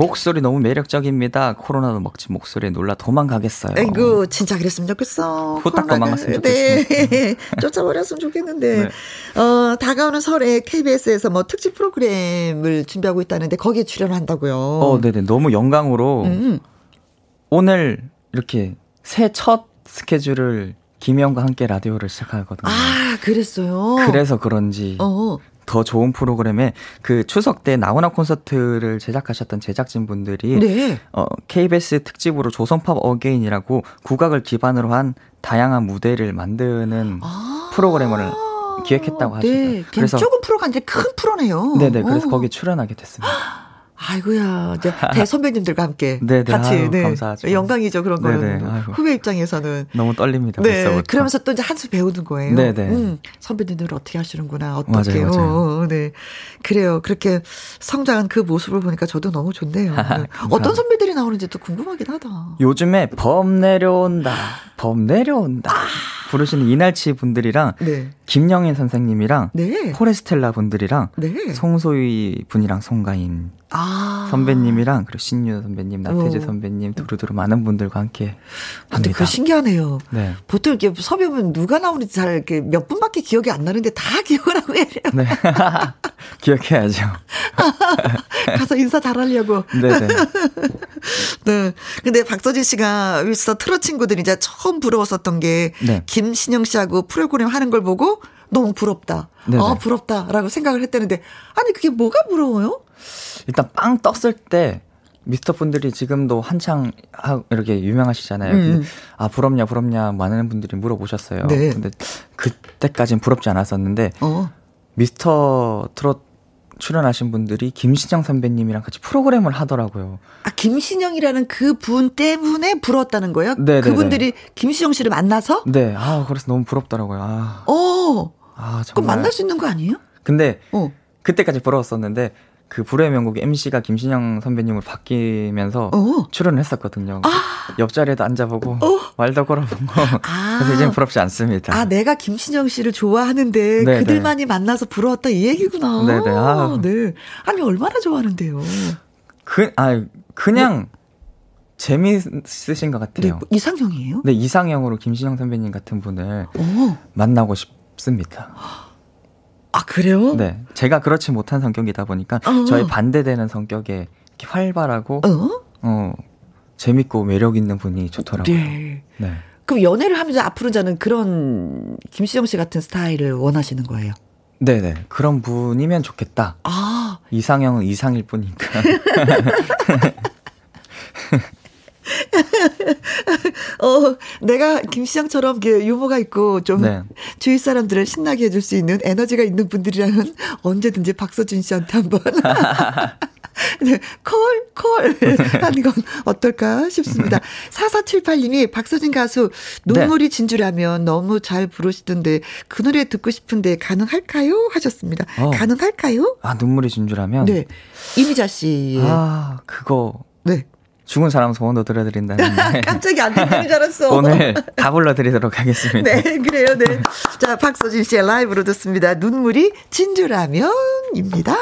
목소리 너무 매력적입니다. 코로나도 멋진 목소리에 놀라 도망가겠어요. 아이고, 진짜 그랬으면 좋겠어. 후딱 도망갔으면 네. 좋겠어요. 쫓아버렸으면 좋겠는데. 네. 어, 다가오는 설에 KBS에서 뭐 특집 프로그램을 준비하고 있다는데 거기에 출연한다고요. 어, 네네. 너무 영광으로 음. 오늘 이렇게 새 첫 스케줄을 김혜영과 함께 라디오를 시작하거든요. 아, 그랬어요? 그래서 그런지. 어. 더 좋은 프로그램에 그 추석 때 나훈아 콘서트를 제작하셨던 제작진 분들이 네. 어, KBS 특집으로 조선팝 어게인이라고 국악을 기반으로 한 다양한 무대를 만드는 아~ 프로그램을 기획했다고 하시더라고요. 네. 그래서 조금 프로가 아니라 큰 프로네요. 네네. 그래서 오. 거기 출연하게 됐습니다. 아이고야, 이제 대선배님들과 함께 네네, 같이 아유, 네. 감사하죠. 영광이죠 그런 거는 후배 입장에서는 너무 떨립니다. 네, 벌써부터. 그러면서 또 이제 한 수 배우는 거예요. 네네. 음, 선배님들 어떻게 하시는구나, 어떻게, 맞아요, 맞아요. 어, 네, 그래요. 그렇게 성장한 그 모습을 보니까 저도 너무 좋네요. 네. 어떤 선배들이 나오는지 또 궁금하긴 하다. 요즘에 범 내려온다, 범 내려온다. 아. 부르시는 이날치 분들이랑 네. 김영애 선생님이랑 네. 포레스텔라 분들이랑 네. 송소희 분이랑 송가인 아. 선배님이랑 그리고 신유 선배님, 나태주 어. 선배님, 두루두루 많은 분들과 함께. 근데 그 신기하네요. 네. 보통 이렇게 섭외면 누가 나오는지 잘 이렇게 몇 분밖에 기억이 안 나는데 다 기억을 하고 해요. 네. 기억해야죠. 가서 인사 잘하려고. 네네. 네. 근데 박서진 씨가 위서 트롯 친구들이 이제 처음 부러웠었던 게 네. 김신영 씨하고 프로그램 하는 걸 보고 너무 부럽다. 네네. 아, 부럽다라고 생각을 했다는데 아니 그게 뭐가 부러워요? 일단 빵 떴을 때 미스터 분들이 지금도 한창 이렇게 유명하시잖아요. 음. 아 부럽냐 부럽냐 많은 분들이 물어보셨어요. 네. 근데 그때까진 부럽지 않았었는데 어. 미스터 트롯 출연하신 분들이 김신영 선배님이랑 같이 프로그램을 하더라고요. 아 김신영이라는 그 분 때문에 부러웠다는 거예요? 네. 그분들이 김신영 씨를 만나서? 네. 아 그래서 너무 부럽더라고요. 아. 어. 아 정말. 그럼 만날 수 있는 거 아니에요? 근데 어. 그때까지 부러웠었는데 그 불의 명곡 MC가 김신영 선배님을 바뀌면서 어. 출연을 했었거든요. 아. 옆자리에도 앉아보고 어. 말도 걸어보고 아. 그래서 이제는 부럽지 않습니다. 아 내가 김신영 씨를 좋아하는데 네네. 그들만이 만나서 부러웠다 이 얘기구나. 네네. 아. 네. 아니 얼마나 좋아하는데요. 그, 아 그냥 재미있으신 것 같아요. 네, 이상형이에요? 네, 이상형으로 김신영 선배님 같은 분을 오. 만나고 싶습니다. 아, 그래요? 네. 제가 그렇지 못한 성격이다 보니까 어. 저희 반대되는 성격에 이렇게 활발하고 어? 어 재밌고 매력 있는 분이 좋더라고요. 네. 네. 그럼 연애를 하면서 앞으로 저는 그런 김시정 씨 같은 스타일을 원하시는 거예요? 네네. 그런 분이면 좋겠다. 아. 이상형은 이상일 뿐이니까. 어, 내가 김시장처럼 유머가 있고 좀 네. 주위 사람들을 신나게 해줄 수 있는 에너지가 있는 분들이라면 언제든지 박서준 씨한테 한번. 네, 콜, 콜 하는 건 어떨까 싶습니다. 4478님이 박서진 가수 눈물이 네. 진주라면 너무 잘 부르시던데 그 노래 듣고 싶은데 가능할까요? 하셨습니다. 어. 가능할까요? 아, 눈물이 진주라면? 네. 이미자 씨. 아, 그거. 네. 죽은 사람 소원도 들려드린다는 깜짝이 안 듣는 줄 알았어. 오늘 다 불러드리도록 하겠습니다. 네, 그래요, 네. 자, 박서진 씨의 라이브로 듣습니다. 눈물이 진주라면입니다.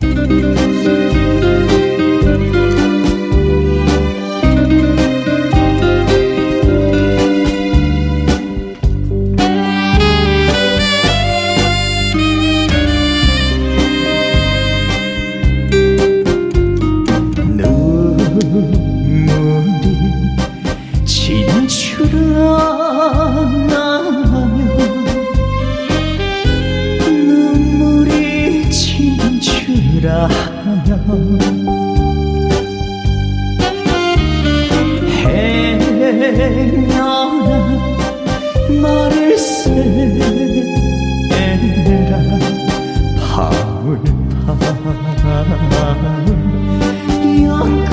이라 하면 행여나 말을 새라 파울 파울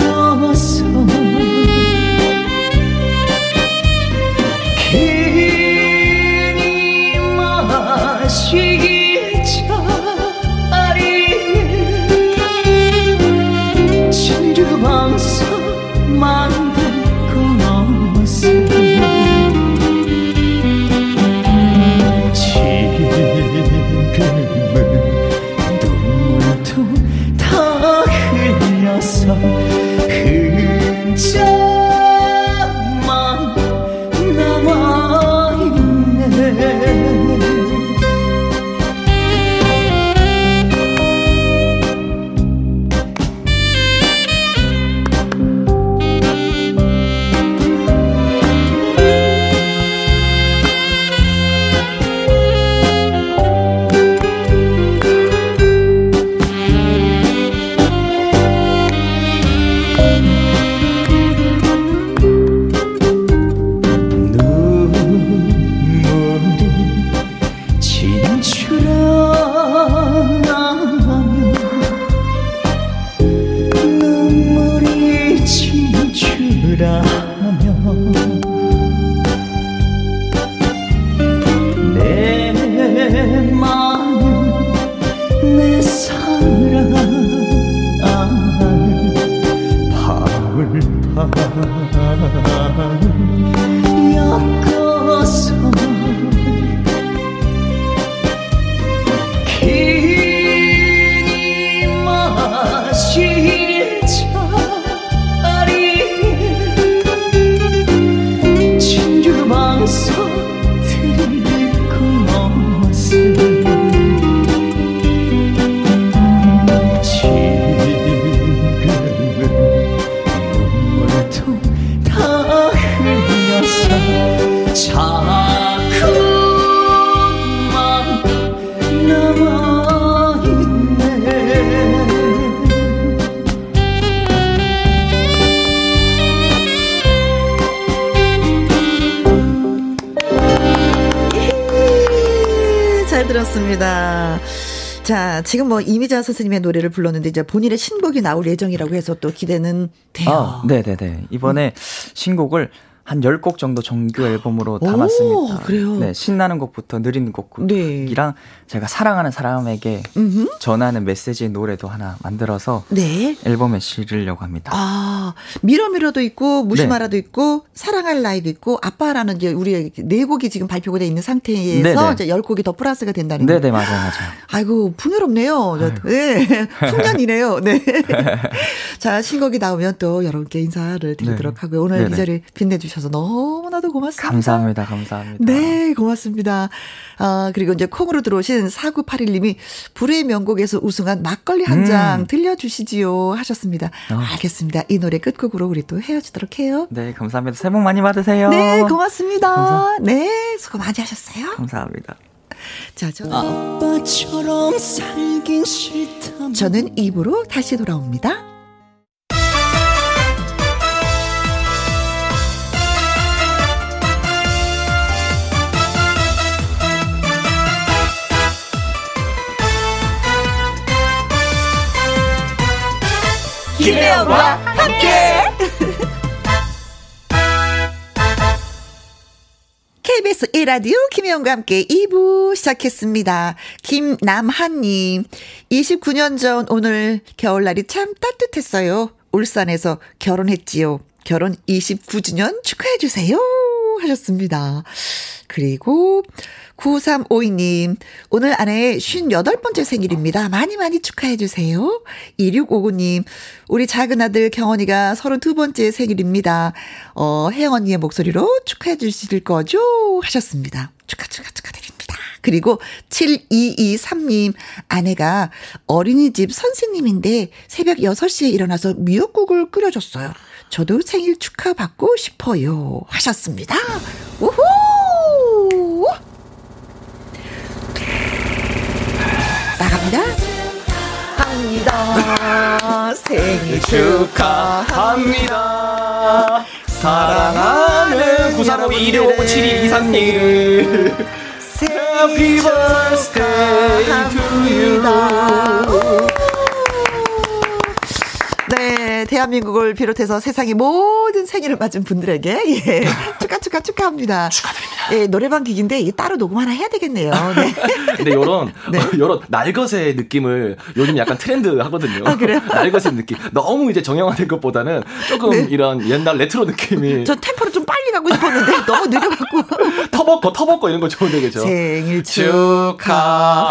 이미자 선생님의 노래를 불렀는데 이제 본인의 신곡이 나올 예정이라고 해서 또 기대는 돼요. 아, 네네네. 이번에 음. 신곡을 한 10곡 정도 정규 앨범으로 담았습니다. 오, 그래요? 네, 신나는 곡부터 느리는 곡이랑 네. 제가 사랑하는 사람에게 음흠. 전하는 메시지의 노래도 하나 만들어서 네. 앨범에 실으려고 합니다. 아, 미러미러도 있고 무시마라도 네. 있고 사랑할 나이도 있고 아빠라는 이제 우리 네 곡이 지금 발표가 돼 있는 상태에서 네네. 이제 10곡이 더 플러스가 된다는 거예요. 네, 네, 맞아요. 맞아요. 아이고, 풍요롭네요. 아유. 네. 풍년이네요. 네. 자, 신곡이 나오면 또 여러분께 인사를 드리도록 네. 하고요. 오늘 네네. 이 자리 빛내 주셔서 너무나도 고맙습니다. 감사합니다. 감사합니다. 네, 고맙습니다. 아, 그리고 이제 콩으로 들어오신 4981님이 불의 명곡에서 우승한 막걸리 한장 음. 들려주시지요 하셨습니다. 어. 알겠습니다. 이 노래 끝곡으로 우리 또 헤어지도록 해요. 네, 감사합니다. 새해 복 많이 받으세요. 네, 고맙습니다. 감사... 네, 수고 많이 하셨어요. 감사합니다. 자, 저... 아빠처럼 살긴 싫다. 저는 입으로 다시 돌아옵니다. 김혜영과 함께. KBS 1라디오 김혜영과 함께 2부 시작했습니다. 김남한님, 29년 전 오늘 겨울날이 참 따뜻했어요. 울산에서 결혼했지요. 결혼 29주년 축하해주세요. 하셨습니다. 그리고 9352님, 오늘 아내 58번째 생일입니다. 많이 많이 축하해주세요. 2659님, 우리 작은 아들 경원이가 32번째 생일입니다. 어, 혜영 언니의 목소리로 축하해주실 거죠? 하셨습니다. 축하, 축하, 축하드립니다. 그리고 7223님, 아내가 어린이집 선생님인데 새벽 6시에 일어나서 미역국을 끓여줬어요. 저도 생일 축하받고 싶어요. 하셨습니다. 우후! 나갑니다. 합니다. 생일 축하합니다. 사랑하는 935 155 7223님. Happy birthday to you. 네, 대한민국을 비롯해서 세상의 모든 생일을 맞은 분들에게 예, 축하 축하 축하합니다. 축하드립니다. 예, 노래방 기기인데 이게 따로 녹음 하나 해야 되겠네요. 네. 근데 요런 네. 요런 날것의 느낌을 요즘 약간 트렌드 하거든요. 아, 그래요? 날것의 느낌. 너무 이제 정형화된 것보다는 조금 네. 이런 옛날 레트로 느낌이 저 템포를 좀 빨리 가고 싶었는데 너무 느려갖고 터벅거 터벅거 이런 거 좋은데 그죠? 생일 축하합니다.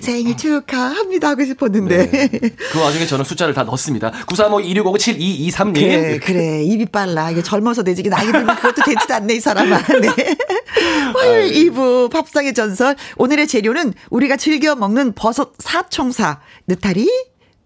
생일 축하합니다 하고 싶었는데 네. 그 와중에 저는 숫자를 다 넣었습니다. 935 2659 7223님. 그래, 그래. 입이 빨라. 이게 젊어서 되지. 나이 들면 그것도 되지도 않네, 이 사람아. 네. 화요일 2부 밥상의 전설. 오늘의 재료는 우리가 즐겨 먹는 버섯 사총사, 느타리,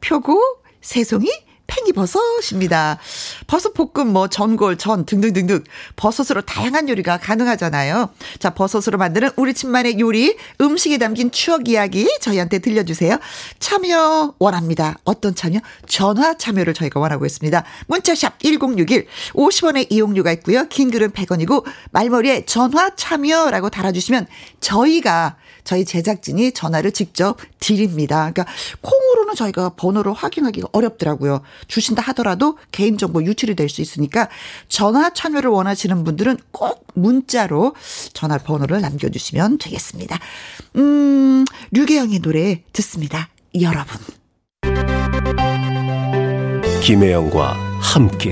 표고, 새송이, 팽이버섯입니다. 버섯 볶음, 뭐, 전골, 전 등등등등. 버섯으로 다양한 요리가 가능하잖아요. 자, 버섯으로 만드는 우리 집만의 요리, 음식에 담긴 추억 이야기 저희한테 들려주세요. 참여 원합니다. 어떤 참여? 전화 참여를 저희가 원하고 있습니다. 문자샵 1061, 50원의 이용료가 있고요. 긴 글은 100원이고, 말머리에 전화 참여라고 달아주시면 저희가 저희 제작진이 전화를 직접 드립니다. 그러니까 콩으로는 저희가 번호를 확인하기가 어렵더라고요. 주신다 하더라도 개인정보 유출이 될 수 있으니까 전화 참여를 원하시는 분들은 꼭 문자로 전화 번호를 남겨주시면 되겠습니다. 음, 류계영의 노래 듣습니다. 여러분. 김혜영과 함께.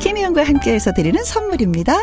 김혜영과 함께해서 드리는 선물입니다.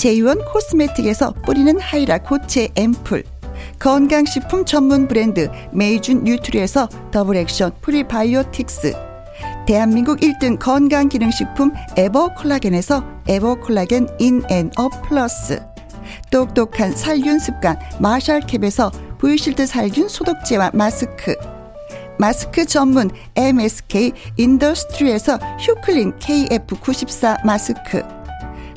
제이원 코스메틱에서 뿌리는 하이라 고체 앰플. 건강식품 전문 브랜드 메이준 뉴트리에서 더블 액션 프리바이오틱스. 대한민국 1등 건강기능식품 에버콜라겐에서 에버콜라겐 인앤업 플러스. 똑똑한 살균 습관 마샬캡에서 보이실드 살균 소독제와 마스크. 마스크 전문 MSK 인더스트리에서 휴클린 KF94 마스크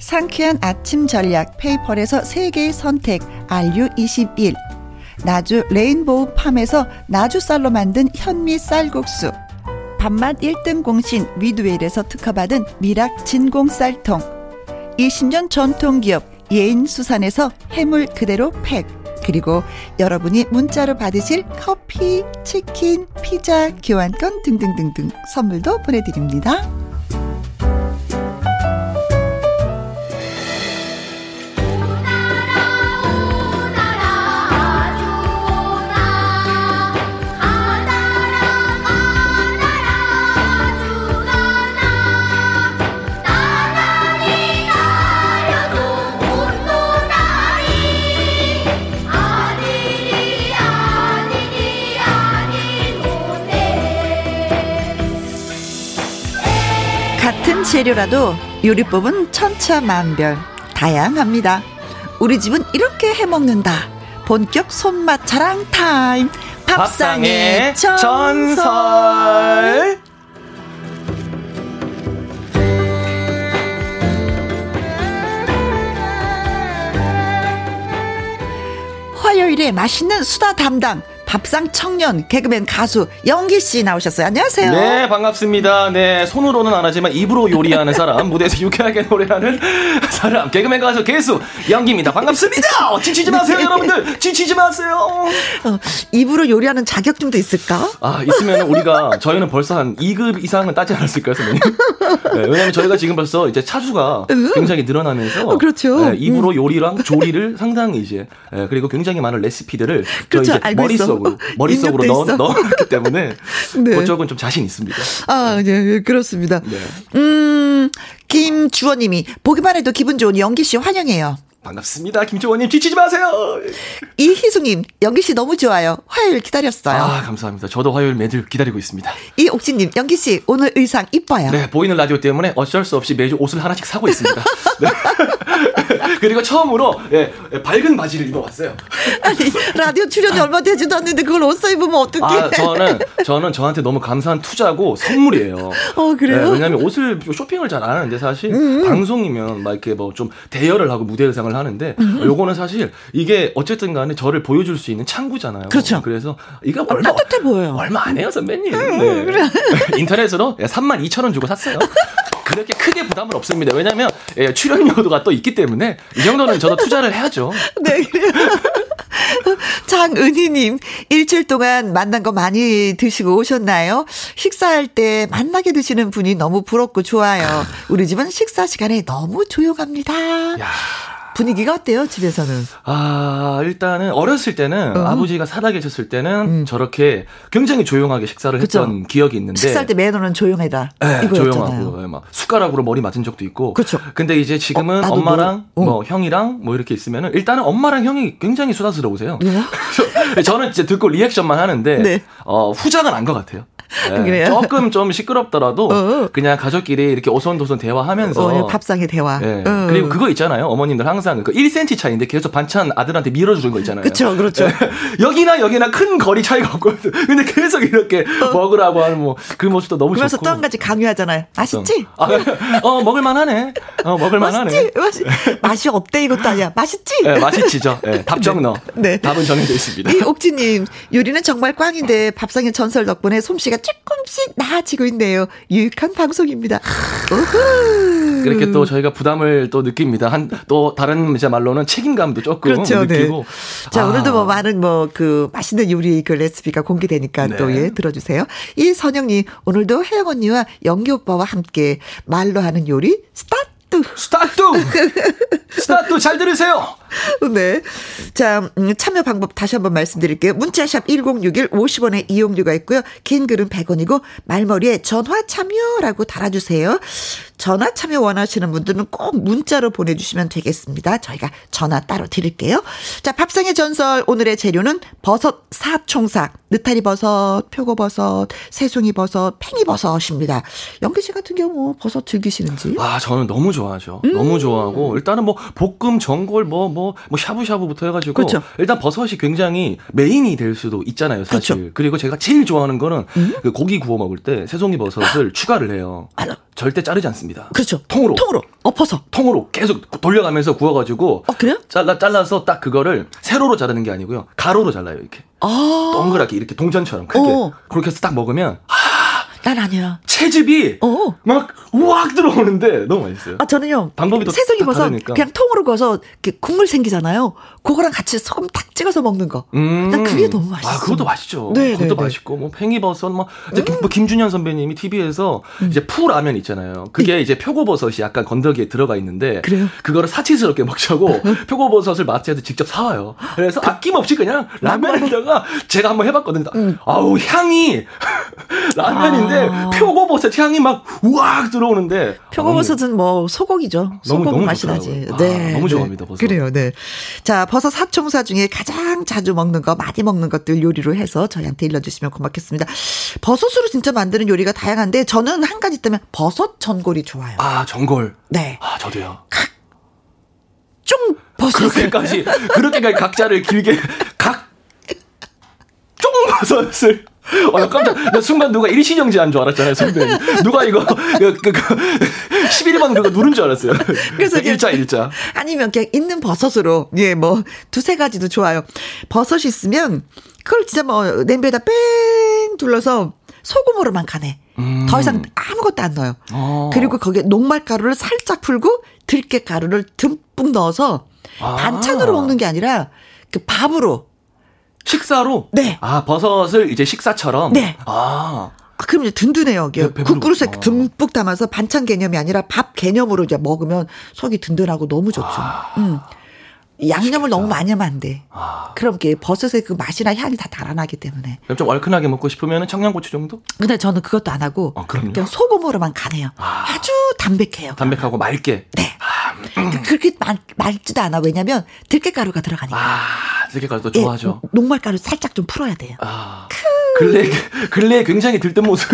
상쾌한 아침 전략 페이퍼에서 세계의 선택 RU21 나주 레인보우 팜에서 나주 쌀로 만든 현미 쌀국수. 밥맛 1등 공신 위드웰에서 특허받은 미락 진공 쌀통. 20년 전통기업 예인수산에서 해물 그대로 팩. 그리고 여러분이 문자로 받으실 커피, 치킨, 피자, 교환권 등등등등 선물도 보내드립니다. 재료라도 요리법은 천차만별, 다양합니다. 우리 집은 이렇게 해 먹는다. 본격 손맛 자랑 타임. 밥상의, 밥상의 전설. 전설. 화요일에 맛있는 수다 담당 밥상 청년 개그맨 가수 영기 씨 나오셨어요. 안녕하세요. 네, 반갑습니다. 네, 손으로는 안 하지만 입으로 요리하는 사람, 무대에서 유쾌하게 노래하는 사람, 개그맨 가수 개수 영기입니다. 반갑습니다. 어, 지치지 마세요, 여러분들. 지치지 마세요. 어, 입으로 요리하는 자격증도 있을까? 아, 있으면 우리가 저희는 벌써 한 2급 이상은 따지 않았을까요, 선생님? 네, 왜냐면 저희가 지금 벌써 이제 차수가 굉장히 늘어나면서 어, 그렇죠. 네, 입으로 음. 요리랑 조리를 상당히 이제 네, 그리고 굉장히 많은 레시피들을 그렇죠, 이제 머릿속 머릿속으로 머릿속으로 넣어, 넣었기 때문에 네. 그쪽은 좀 자신 있습니다. 아, 네, 그렇습니다. 네. 음, 김주원님이 보기만 해도 기분 좋은 영기 씨 환영해요. 반갑습니다. 김주원님 지치지 마세요. 이희숙님 연기 씨 너무 좋아요. 화요일 기다렸어요. 아 감사합니다. 저도 화요일 매주 기다리고 있습니다. 이옥진님 연기 씨 오늘 의상 이뻐요. 네 보이는 라디오 때문에 어쩔 수 없이 매주 옷을 하나씩 사고 있습니다. 네. 그리고 처음으로 예, 밝은 바지를 입어봤어요. 아니 라디오 출연이 얼마 되지도 않는데 그걸 옷사 입으면 어떡해? 아 저는 저는 저한테 너무 감사한 투자고 선물이에요. 어 그래요? 네, 왜냐하면 옷을 쇼핑을 잘 안 하는데 사실 음. 방송이면 막 이렇게 뭐 좀 대여를 하고 무대 의상을 하는데 음. 요거는 사실 이게 어쨌든 간에 저를 보여줄 수 있는 창구잖아요. 그렇죠. 그래서 이거 아, 얼마 따뜻해 보여요. 얼마 안 해요 선배님. 음, 네. 그래. 인터넷으로 3만 2천 원 주고 샀어요. 그렇게 크게 부담은 없습니다. 왜냐하면 예, 출연료가 또 있기 때문에 이 정도는 저도 투자를 해야죠. 네. 장은희님, 일주일 동안 만난 거 많이 드시고 오셨나요? 식사할 때 만나게 드시는 분이 너무 부럽고 좋아요. 우리 집은 식사 시간에 너무 조용합니다. 야. 분위기가 어때요, 집에서는? 아, 일단은 어렸을 때는 어. 아버지가 살아 계셨을 때는 음. 저렇게 굉장히 조용하게 식사를 그쵸? 했던 기억이 있는데 식사할 때 매너는 조용해다. 네, 조용하고 막 숟가락으로 머리 맞은 적도 있고. 그렇죠. 근데 이제 지금은 어, 엄마랑 뭐, 뭐 형이랑 뭐 이렇게 있으면은 일단은 엄마랑 형이 굉장히 수다스러우세요. 네? 저는 이제 듣고 리액션만 하는데 네. 어, 후자가 난것 같아요. 네? 조금 좀 시끄럽더라도 어. 그냥 가족끼리 이렇게 오손도손 대화하면서 어, 밥상의 대화. 네. 어. 그리고 그거 있잖아요. 어머님들 항상 그 1cm 차이인데 계속 반찬 아들한테 밀어주는 거 있잖아요. 그렇죠, 그렇죠. 네. 여기나 여기나 큰 거리 차이가 없거든. 근데 계속 이렇게 어. 먹으라고 하는 뭐 그 모습도 너무 그래서 좋고. 또한 가지 강요하잖아요. 맛있지? 아, 어 먹을만하네. 어 먹을만하네. 맛있지? 맛이, 맛이 없대 이것도 아니야. 맛있지? 네, 맛있지죠. 네, 답정 넣. 네. 답은 정해져 있습니다. 이 옥지님 요리는 정말 꽝인데 밥상의 전설 덕분에 솜씨가 조금씩 나아지고 있네요. 유익한 방송입니다. 그렇게 또 저희가 부담을 또 느낍니다. 한 또 다른 이제 말로는 책임감도 조금 그렇죠, 네. 느끼고. 네. 자 아. 오늘도 뭐 많은 뭐 그 맛있는 요리 그 레시피가 공개되니까 네. 또예 들어주세요. 이 선영님 오늘도 혜영 언니와 영기 오빠와 함께 말로 하는 요리. 스타트. 스타트! 스타트 잘 들으세요! 네. 자, 음, 참여 방법 다시 한번 말씀드릴게요. 문자샵 1061 50원의 이용료가 있고요. 긴 글은 100원이고 말머리에 전화 참여라고 달아주세요. 전화 참여 원하시는 분들은 꼭 문자로 보내주시면 되겠습니다. 저희가 전화 따로 드릴게요. 자, 밥상의 전설 오늘의 재료는 버섯 사총사, 느타리 버섯, 표고버섯, 새송이 버섯, 팽이버섯입니다. 영기 씨 같은 경우 버섯 즐기시는지? 아, 저는 너무 좋아하죠. 음. 너무 좋아하고 일단은 뭐 볶음, 전골, 뭐 뭐뭐 샤브샤브부터 해가지고 그렇죠. 일단 버섯이 굉장히 메인이 될 수도 있잖아요, 사실. 그렇죠. 그리고 제가 제일 좋아하는 거는 음? 그 고기 구워 먹을 때 새송이 버섯을 추가를 해요. 아, 절대 자르지 않습니다. 그렇죠. 통으로. 통으로. 엎어서. 통으로 계속 돌려가면서 구워가지고. 어, 그래요? 잘라, 잘라서 딱 그거를 세로로 자르는 게 아니고요. 가로로 잘라요, 이렇게. 아. 동그랗게, 이렇게 동전처럼 크게. 어. 그렇게 해서 딱 먹으면, 난 아니야. 채즙이 어. 막 우악 들어오는데 너무 맛있어요. 아 저는요. 방법이 더 새송이 버섯 그냥 통으로 구워서 국물 생기잖아요. 그거랑 같이 소금 탁 찍어서 먹는 거. 음. 난 그게 너무 맛있어. 아 그것도 맛있죠. 네, 그것도 네, 네. 맛있고 뭐 팽이버섯 뭐, 음. 뭐 김준현 선배님이 TV에서 음. 이제 푸 라면 있잖아요. 그게 네. 이제 표고버섯이 약간 건더기에 들어가 있는데 그래요? 그거를 사치스럽게 먹자고 표고버섯을 마트에서 직접 사와요. 그래서 그, 아낌없이 그냥 라면에다가 제가 한번 해봤거든요. 음. 아우 향이 라면인데 아. 표고버섯 향이 막 우악 들어오는데 표고버섯은 뭐 소고기죠. 소고기 너무, 너무 맛이 나지. 아, 네, 너무 좋아합니다. 버섯. 그래요. 네. 자 버섯 사총사 중에 가장 자주 먹는 거 많이 먹는 것들 요리로 해서 저희한테 일러 주시면 고맙겠습니다. 버섯으로 진짜 만드는 요리가 다양한데 저는 한 가지 때문에 버섯 전골이 좋아요. 아 전골. 네. 아 저도요. 각종 버섯. 그렇게까지 그렇게까지 각자를 길게 각. 쫑 버섯을 어, 나 깜짝, 나 순간 누가 일시정 지 한 줄 알았잖아요, 선배님. 누가 이거, 그, 그, 그, 11번 그거 누른 줄 알았어요. 그래서 일자, 일자. 아니면 그냥 있는 버섯으로, 예, 뭐, 두세 가지도 좋아요. 버섯이 있으면, 그걸 진짜 뭐, 냄비에다 뺑 둘러서 소금으로만 가네. 음. 더 이상 아무것도 안 넣어요. 어. 그리고 거기에 녹말가루를 살짝 풀고, 들깨 가루를 듬뿍 넣어서, 아. 반찬으로 먹는 게 아니라, 그 밥으로, 식사로? 네. 아, 버섯을 이제 식사처럼? 네. 아. 아, 그럼 이제 든든해요. 네, 국그릇에 아. 듬뿍 담아서 반찬 개념이 아니라 밥 개념으로 이제 먹으면 속이 든든하고 너무 좋죠. 아. 음. 양념을 너무 많이 하면 안 돼. 아. 그럼 이게 버섯의 그 맛이나 향이 다 달아나기 때문에. 그럼 좀 얼큰하게 먹고 싶으면 청양고추 정도? 근데 저는 그것도 안 하고 어, 그냥 소금으로만 가네요. 아. 주 담백해요. 담백하고 맑게. 네. 아. 음. 그렇게 말, 맑지도 않아. 왜냐면 들깨가루가 들어가니까. 아, 들깨가루도 좋아하죠. 예, 녹말가루 살짝 좀 풀어야 돼요. 아. 근래 근래 굉장히 들뜬 모습.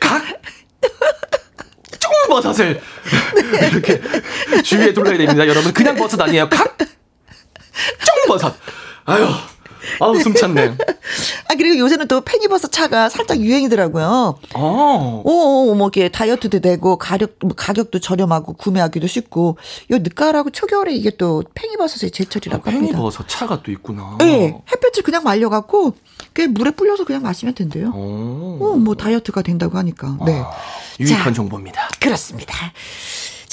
각 쫑버섯을 네. 이렇게 주위에 둘러야 됩니다, 여러분. 그냥 버섯 아니에요. 각 쫑버섯. 아유. 아우 숨찬네. 아 그리고 요새는 또 팽이버섯 차가 살짝 유행이더라고요. 어. 어, 뭐 이게 다이어트도 되고 가격 뭐 가격도 저렴하고 구매하기도 쉽고 요 늦가을하고 초겨울에 이게 또 팽이버섯의 제철이라고 아, 합니다. 팽이버섯 차가 또 있구나. 네, 햇볕을 그냥 말려갖고 그 물에 불려서 그냥 마시면 된대요. 어, 뭐 다이어트가 된다고 하니까. 네. 아, 유익한 자, 정보입니다. 그렇습니다.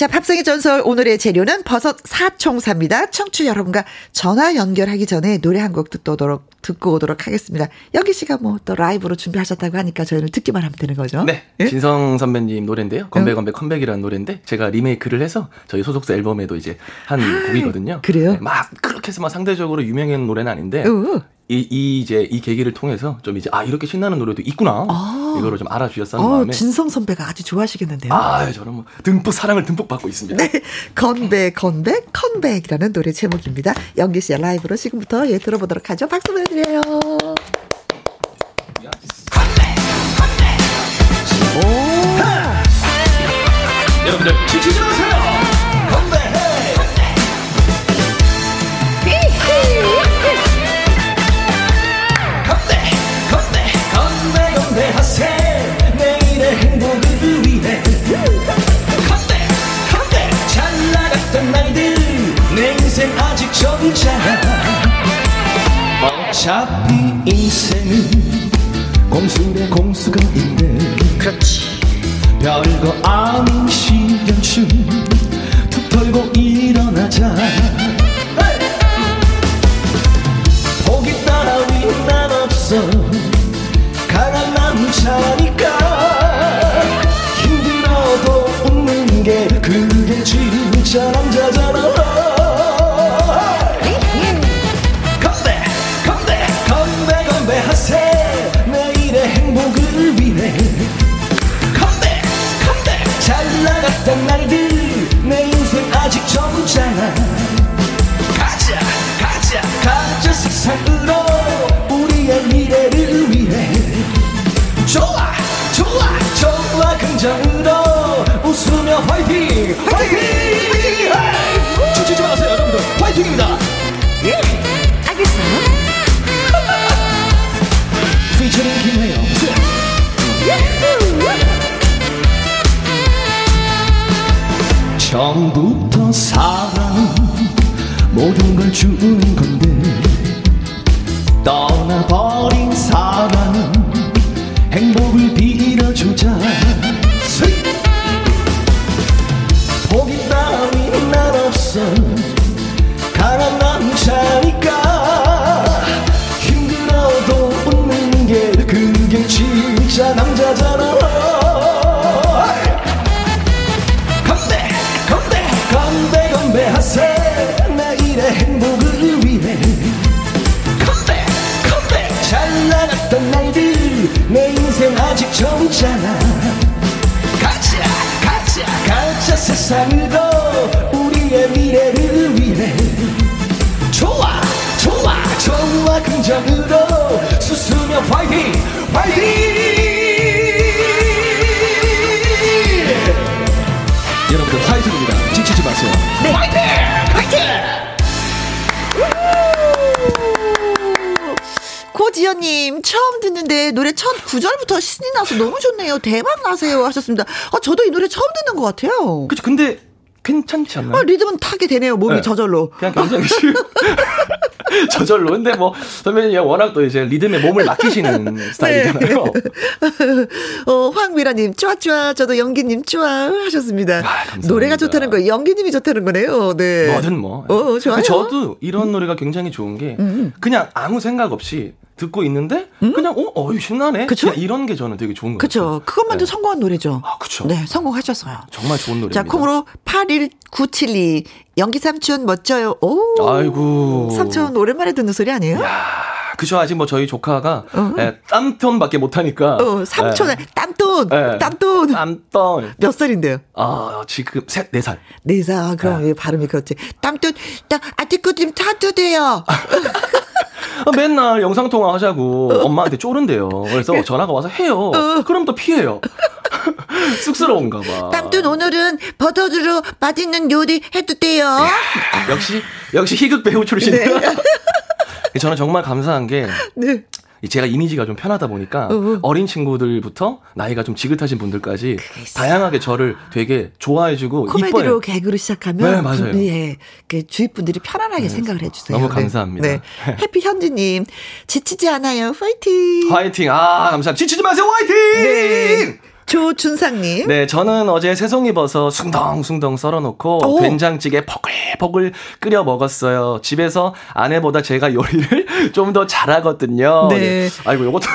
자, 밥상의 전설 오늘의 재료는 버섯 사총사입니다. 청취 여러분과 전화 연결하기 전에 노래 한 곡 듣고 오도록, 듣고 오도록 하겠습니다. 여기 씨가 뭐 또 라이브로 준비하셨다고 하니까 저희는 듣기만 하면 되는 거죠. 네. 예? 진성 선배님 노래인데요. 건배 건배 컴백이라는 노래인데 제가 리메이크를 해서 저희 소속사 앨범에도 이제 한 아, 곡이거든요. 그래요? 네, 막 그렇게 해서 막 상대적으로 유명한 노래는 아닌데 어. 이, 이 이제 이 계기를 통해서 좀 이제 아 이렇게 신나는 노래도 있구나 아. 이거를 좀 알아주셨다는 어, 마음에 진성 선배가 아주 좋아하시겠는데요. 아 저는 뭐 듬뿍 사랑을 듬뿍 받고 있습니다. 네, 건배 건배 컴백이라는 노래 제목입니다. 영기 씨의 라이브로 지금부터 예 들어보도록 하죠. 박수 보내드려요. 여러분들 지치지 마세요. 적잖아. 어차피 인생은 공수래 공수가인데 그렇지. 별거 아닌 시련춤 툭 털고 일어나자. 포기 따라윈 난 없어. 강한 남자니까. 힘들어도 웃는 못했던 날들 내 인생 아직 젊잖아. 가자 가자 가자 세상으로 우리의 미래를 위해. 좋아 좋아 좋아 긍정으로 웃으며 화이팅 화이팅! 처음부터 사랑 모든 걸 주는 건데 떠나버린 사랑 행복을 빌어주자. 포기 따윈 날 없어. 강한 남자니까 아직 젊잖아. 가자 가자 가자 세상을 더 우리의 미래를 위해. 좋아 좋아 좋아 긍정으로 수수며 화이팅 화이팅! 여러분들 화이팅입니다. 지치지 마세요. 네. 화이팅! 고지연님 처음 듣는데 노래 첫 구절부터 신이 나서 너무 좋네요. 대박 나세요 하셨습니다. 아 저도 이 노래 처음 듣는 것 같아요. 그쵸 근데 괜찮지 않나요? 아, 리듬은 타게 되네요. 몸이 네. 저절로. 그냥 굉장히 쉬 저절로. 근데 뭐 선배님이 워낙 또 이제 리듬에 몸을 맡기시는 스타일이잖아요. 네. 어, 황미라님 쭈아쭈아 저도 연기님 쭈아 하셨습니다. 아, 노래가 좋다는 거 연기님이 좋다는 거네요. 네. 뭐든 뭐. 어, 좋아요. 저도 이런 노래가 굉장히 좋은 게 음. 그냥 아무 생각 없이 듣고 있는데 음? 그냥 어, 어 신나네. 그쵸? 이런 게 저는 되게 좋은 거 같아요. 그렇죠. 그것만도 네. 성공한 노래죠. 아, 그렇죠. 네, 성공하셨어요. 정말 좋은 노래. 자, 콩으로 81972 연기 삼촌 멋져요. 오. 아이고. 삼촌 오랜만에 듣는 소리 아니에요? 야. 그죠 아직 뭐 저희 조카가 어. 예, 땀톤밖에 못하니까. 어, 삼촌에 예. 땀톤, 예. 땀톤. 땀톤. 몇 살인데요? 아 지금 셋네 살. 네 살. 아, 그럼 예. 발음이 그렇지. 땀톤, 땀 아티크 좀 타도 돼요. 아, 맨날 영상 통화 하자고 엄마한테 쪼른대요. 그래서 전화가 와서 해요. 어. 그럼 또 피해요. 쑥스러운가 봐. 땀돈 오늘은 버터으로 맛있는 요리 해도 돼요. 야, 역시 역시 희극 배우 출신. 네. 저는 정말 감사한 게 네. 제가 이미지가 좀 편하다 보니까 어. 어린 친구들부터 나이가 좀 지긋하신 분들까지 다양하게 저를 되게 좋아해주고 코미디로 이뻐요. 개그로 시작하면 네, 맞아요. 예, 그 주위 분들이 편안하게 네. 생각을 해주세요. 너무 감사합니다. 네. 네. 해피 현지님 지치지 않아요. 파이팅. 파이팅. 아 감사합니다. 지치지 마세요. 화이팅. 네. 조준상님. 네, 저는 어제 새송이 버섯 숭덩숭덩 썰어놓고 오. 된장찌개 버글버글 끓여 먹었어요. 집에서 아내보다 제가 요리를 좀 더 잘하거든요. 네. 네. 아이고, 요것도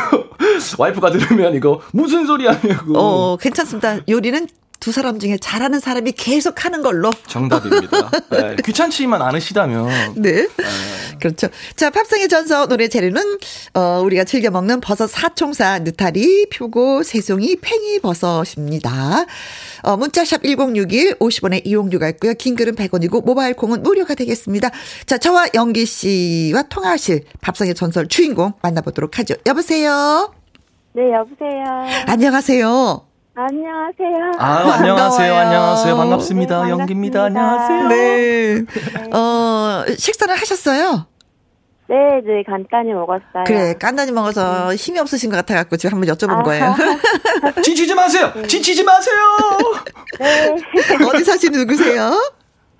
와이프가 들으면 이거 무슨 소리 하냐고. 어, 괜찮습니다. 요리는 두 사람 중에 잘하는 사람이 계속 하는 걸로. 정답입니다. 네, 귀찮지만 않으시다면. 네. 네. 그렇죠. 자, 팝송의 전서 노래 재료는, 어, 우리가 즐겨 먹는 버섯 사총사, 느타리, 표고, 새송이, 팽이 버섯입니다. 어, 문자샵 1061, 50원의 이용료가 있고요. 긴 글은 100원이고, 모바일 콩은 무료가 되겠습니다. 자, 저와 영기 씨와 통화하실 밥상의 전설 주인공 만나보도록 하죠. 여보세요? 네, 여보세요. 안녕하세요. 안녕하세요. 아, 안녕하세요. 안녕하세요. 반갑습니다. 네, 영기입니다. 안녕하세요. 네. 네. 어, 식사를 하셨어요? 네, 네, 간단히 먹었어요. 그래, 간단히 먹어서 네. 힘이 없으신 것 같아갖고 지금 한번 여쭤본 아. 거예요. 지치지 마세요! 네. 지치지 마세요! 네. 어디 사시는 누구세요?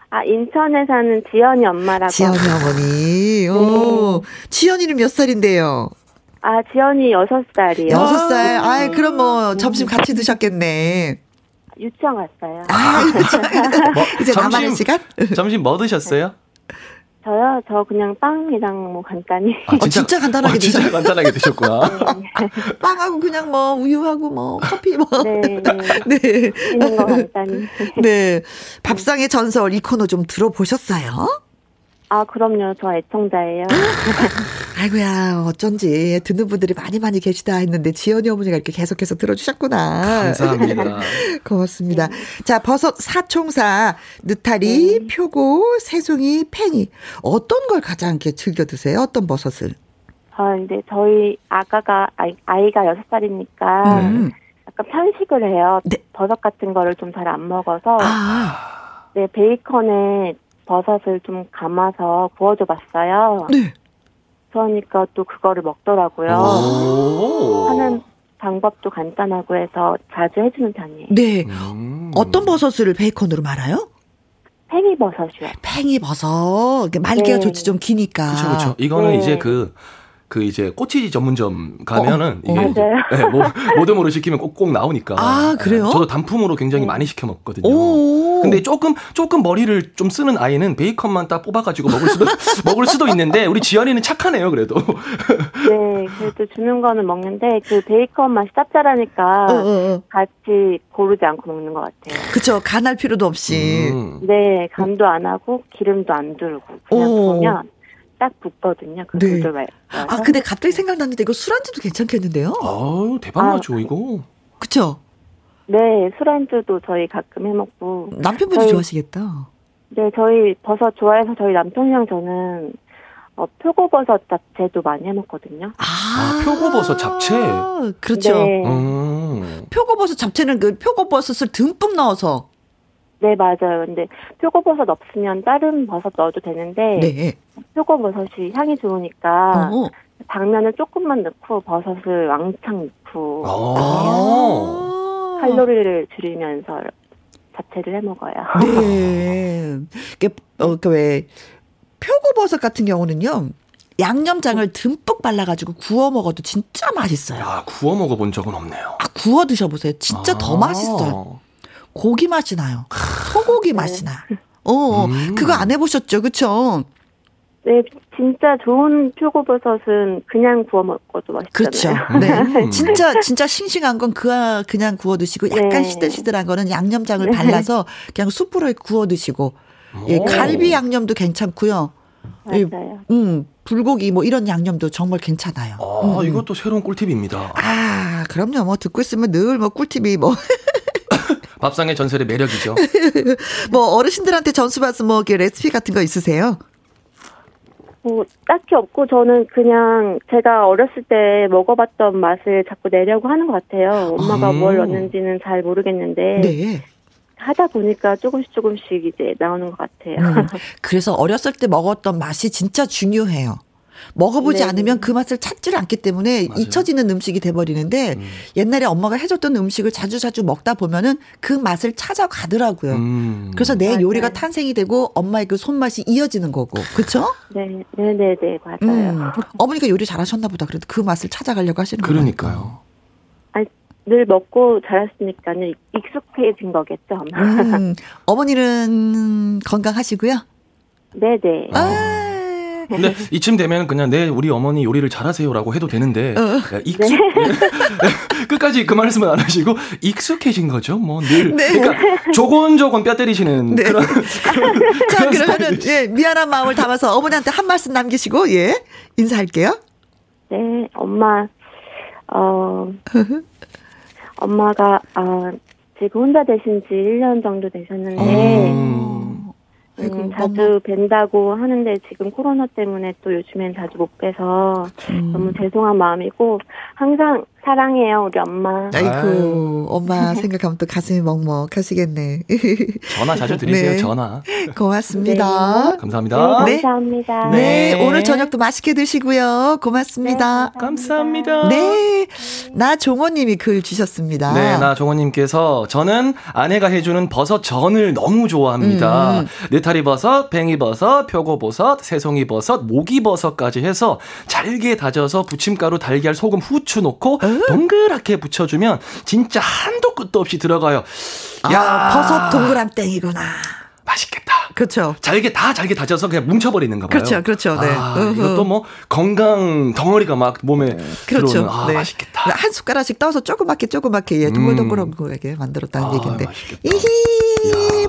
아, 인천에 사는 지연이 엄마라고. 지연이 어머니. 오. 네. 지연이는 몇 살인데요? 아, 지연이 6살이요. 6살. 아, 그럼 뭐 점심 같이 드셨겠네. 유치원 갔어요. 아, 유치원. 뭐, 이제 점심, 나만의 시간? 점심 뭐 드셨어요? 저요? 저 그냥 빵이랑 뭐 간단히. 아, 진짜, 어, 진짜 간단하게 어, 진짜 간단하게 드셨구나. 네. 빵하고 그냥 뭐 우유하고 뭐 커피 뭐. 네. 네. 네. 있는 거 간단히. 네. 밥상의 전설 이 코너 좀 들어보셨어요? 아, 그럼요. 저 애청자예요. 아이고야, 어쩐지 듣는 분들이 많이 많이 계시다 했는데 지연이 어머니가 이렇게 계속해서 들어주셨구나. 감사합니다. 고맙습니다. 네. 자, 버섯 사총사, 느타리, 네. 표고, 새송이, 팽이. 어떤 걸 가장 이렇게 즐겨 드세요? 어떤 버섯을? 아, 근데 저희 아가가, 아이, 아이가 6살이니까 음. 약간 편식을 해요. 네. 버섯 같은 거를 좀 잘 안 먹어서. 아. 네, 베이컨에 버섯을 좀 감아서 구워줘 봤어요. 네. 그러니까 또 그거를 먹더라고요. 하는 방법도 간단하고 해서 자주 해주는 편이에요. 네. 음. 어떤 버섯을 베이컨으로 말아요? 팽이버섯이요. 팽이버섯. 말기가 네. 좋지 좀 기니까. 그렇죠, 그렇죠. 이거는 네. 이제 그 그 이제 꼬치지 전문점 가면은 어, 어. 이게 네, 뭐 모듬으로 시키면 꼭꼭 나오니까. 아 그래요? 저도 단품으로 굉장히 네. 많이 시켜 먹거든요. 오. 근데 조금 조금 머리를 좀 쓰는 아이는 베이컨만 딱 뽑아가지고 먹을 수도 먹을 수도 있는데 우리 지연이는 착하네요 그래도. 네, 그래도 주는 거는 먹는데 그 베이컨 맛이 짭짤하니까 어, 어, 어. 같이 고르지 않고 먹는 것 같아요. 그렇죠, 간할 필요도 없이. 음. 네, 간도 안 하고 기름도 안 두르고 그냥 보면. 딱 붙거든요. 그 네. 말. 아 근데 갑자기 생각났는데 이거 술안주도 괜찮겠는데요? 아 대박나죠 아, 이거. 그쵸? 네 술안주도 저희 가끔 해 먹고. 남편분이 저희, 좋아하시겠다. 네 저희 버섯 좋아해서 저희 남편이랑 저는 어, 표고버섯 잡채도 많이 해 먹거든요. 아, 아 표고버섯 잡채? 그렇죠. 네. 음. 표고버섯 잡채는 그 표고버섯을 듬뿍 넣어서 네, 맞아요. 근데 표고버섯 없으면 다른 버섯 넣어도 되는데 네. 표고버섯이 향이 좋으니까 어. 당면을 조금만 넣고 버섯을 왕창 넣고 아. 칼로리를 줄이면서 자체를 해 먹어요. 네. 그, 어, 그왜 표고버섯 같은 경우는요. 양념장을 듬뿍 발라가지고 구워 먹어도 진짜 맛있어요. 아, 구워 먹어본 적은 없네요. 아, 구워 드셔보세요. 진짜 아. 더 맛있어요. 고기 맛이 나요. 소고기 네. 맛이 나. 어, 어, 음. 그거 안 해보셨죠, 그쵸? 네, 진짜 좋은 표고버섯은 그냥 구워 먹어도 맛있잖아요. 그렇죠. 네. 음. 진짜 진짜 싱싱한 건그 그냥 구워 드시고 약간 네. 시들시들한 거는 양념장을 네. 발라서 그냥 숯불에 구워 드시고. 예, 갈비 양념도 괜찮고요. 예, 맞아요. 예, 음, 불고기 뭐 이런 양념도 정말 괜찮아요. 아, 음. 이것도 새로운 꿀팁입니다. 아, 그럼요. 뭐 듣고 있으면 늘 뭐 꿀팁이 뭐 밥상의 전설의 매력이죠. 뭐 어르신들한테 전수 받은 뭐 레시피 같은 거 있으세요? 뭐 딱히 없고 저는 그냥 제가 어렸을 때 먹어봤던 맛을 자꾸 내려고 하는 것 같아요. 엄마가 음. 뭘 넣는지는 잘 모르겠는데 네. 하다 보니까 조금씩 조금씩 이제 나오는 것 같아요. 음. 그래서 어렸을 때 먹었던 맛이 진짜 중요해요. 먹어보지 네. 않으면 그 맛을 찾지를 않기 때문에 맞아요. 잊혀지는 음식이 돼버리는데 음. 옛날에 엄마가 해줬던 음식을 자주 자주 먹다 보면은 그 맛을 찾아가더라고요. 음. 그래서 내 맞아요. 요리가 탄생이 되고 엄마의 그 손맛이 이어지는 거고, 그렇죠? 네, 네, 네, 네, 맞아요. 음. 어머니가 요리 잘하셨나 보다. 그래도 그 맛을 찾아가려고 하시는 거예요. 그러니까요. 아니, 늘 먹고 자랐으니까는 익숙해진 거겠죠. 음. 어머니는 건강하시고요. 네네. 네. 아. 근데 이쯤 되면 그냥 내 네, 우리 어머니 요리를 잘하세요라고 해도 되는데 어. 익숙 네. 끝까지 그 말씀은 안 하시고 익숙해진 거죠. 뭐 늘. 네. 그러니까 조곤조곤 뼈 때리시는 네. 그런, 그런 자 그러면은 예, 미안한 마음을 담아서 어머니한테 한 말씀 남기시고 예 인사할게요. 네 엄마 어 엄마가 아 지금 혼자 되신 지 1년 정도 되셨는데 음. 음, 자주 뵌다고 하는데 지금 코로나 때문에 또 요즘엔 자주 못 뵈서 음. 너무 죄송한 마음이고 항상 사랑해요 우리 엄마. 아이고 엄마 생각하면 또 가슴이 먹먹하시겠네. 전화 자주 드리세요 네. 전화. 고맙습니다. 네. 감사합니다. 네, 감사합니다. 네. 네. 오늘 저녁도 맛있게 드시고요. 고맙습니다. 네, 감사합니다. 네. 나종호님이 글 주셨습니다. 네, 나종호님께서 저는 아내가 해주는 버섯 전을 너무 좋아합니다. 음. 느타리 버섯, 뱅이 버섯, 표고 버섯, 새송이 버섯, 모기 버섯까지 해서 잘게 다져서 부침가루, 달걀, 소금, 후추 넣고 음. 동그랗게 붙여주면 진짜 한도 끝도 없이 들어가요. 아, 야 버섯 동그랑땡이구나. 맛있겠다. 그렇죠. 잘게 다 잘게 다져서 그냥 뭉쳐버리는 거 봐요. 그렇죠, 그렇죠. 네. 아, 이것도 뭐 건강 덩어리가 막 몸에 그렇죠. 들어오는. 아, 네. 맛있겠다. 한 숟가락씩 떠서 조그맣게 조그맣게 예, 동글동글하게 음. 만들었다는 아, 얘기인데. 맛있겠다. 이히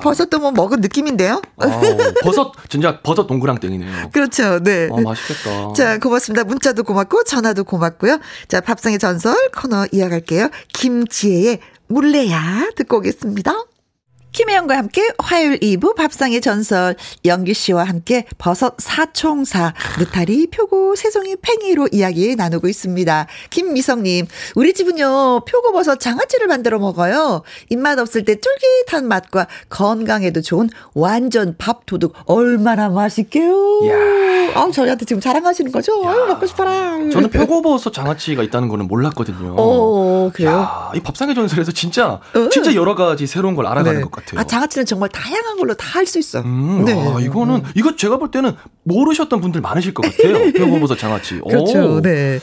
버섯도 뭐 먹은 느낌인데요. 아, 버섯 진짜 버섯 동그랑땡이네요. 그렇죠. 네. 아, 맛있겠다. 자, 고맙습니다. 문자도 고맙고 전화도 고맙고요. 자, 밥상의 전설 코너 이어갈게요. 김지혜의 물레야 듣고 오겠습니다. 김혜영과 함께 화요일 2부 밥상의 전설 영규 씨와 함께 버섯 사총사 느타리 표고 새송이 팽이로 이야기 나누고 있습니다. 김미성님 우리 집은요 표고 버섯 장아찌를 만들어 먹어요. 입맛 없을 때 쫄깃한 맛과 건강에도 좋은 완전 밥 도둑 얼마나 맛있게요. 아 저희한테 지금 자랑하시는 거죠? 아유, 먹고 싶어라. 저는 표고 버섯 장아찌가 있다는 거는 몰랐거든요. 어 그래요? 야, 이 밥상의 전설에서 진짜 어. 진짜 여러 가지 새로운 걸 알아가는 네. 것 같아요. 같아요. 아, 장아찌는 정말 다양한 걸로 다 할 수 있어요. 음, 네. 아, 이거는, 음. 이거 제가 볼 때는 모르셨던 분들 많으실 것 같아요. 표고버섯 장아찌. 그렇죠. 오. 네.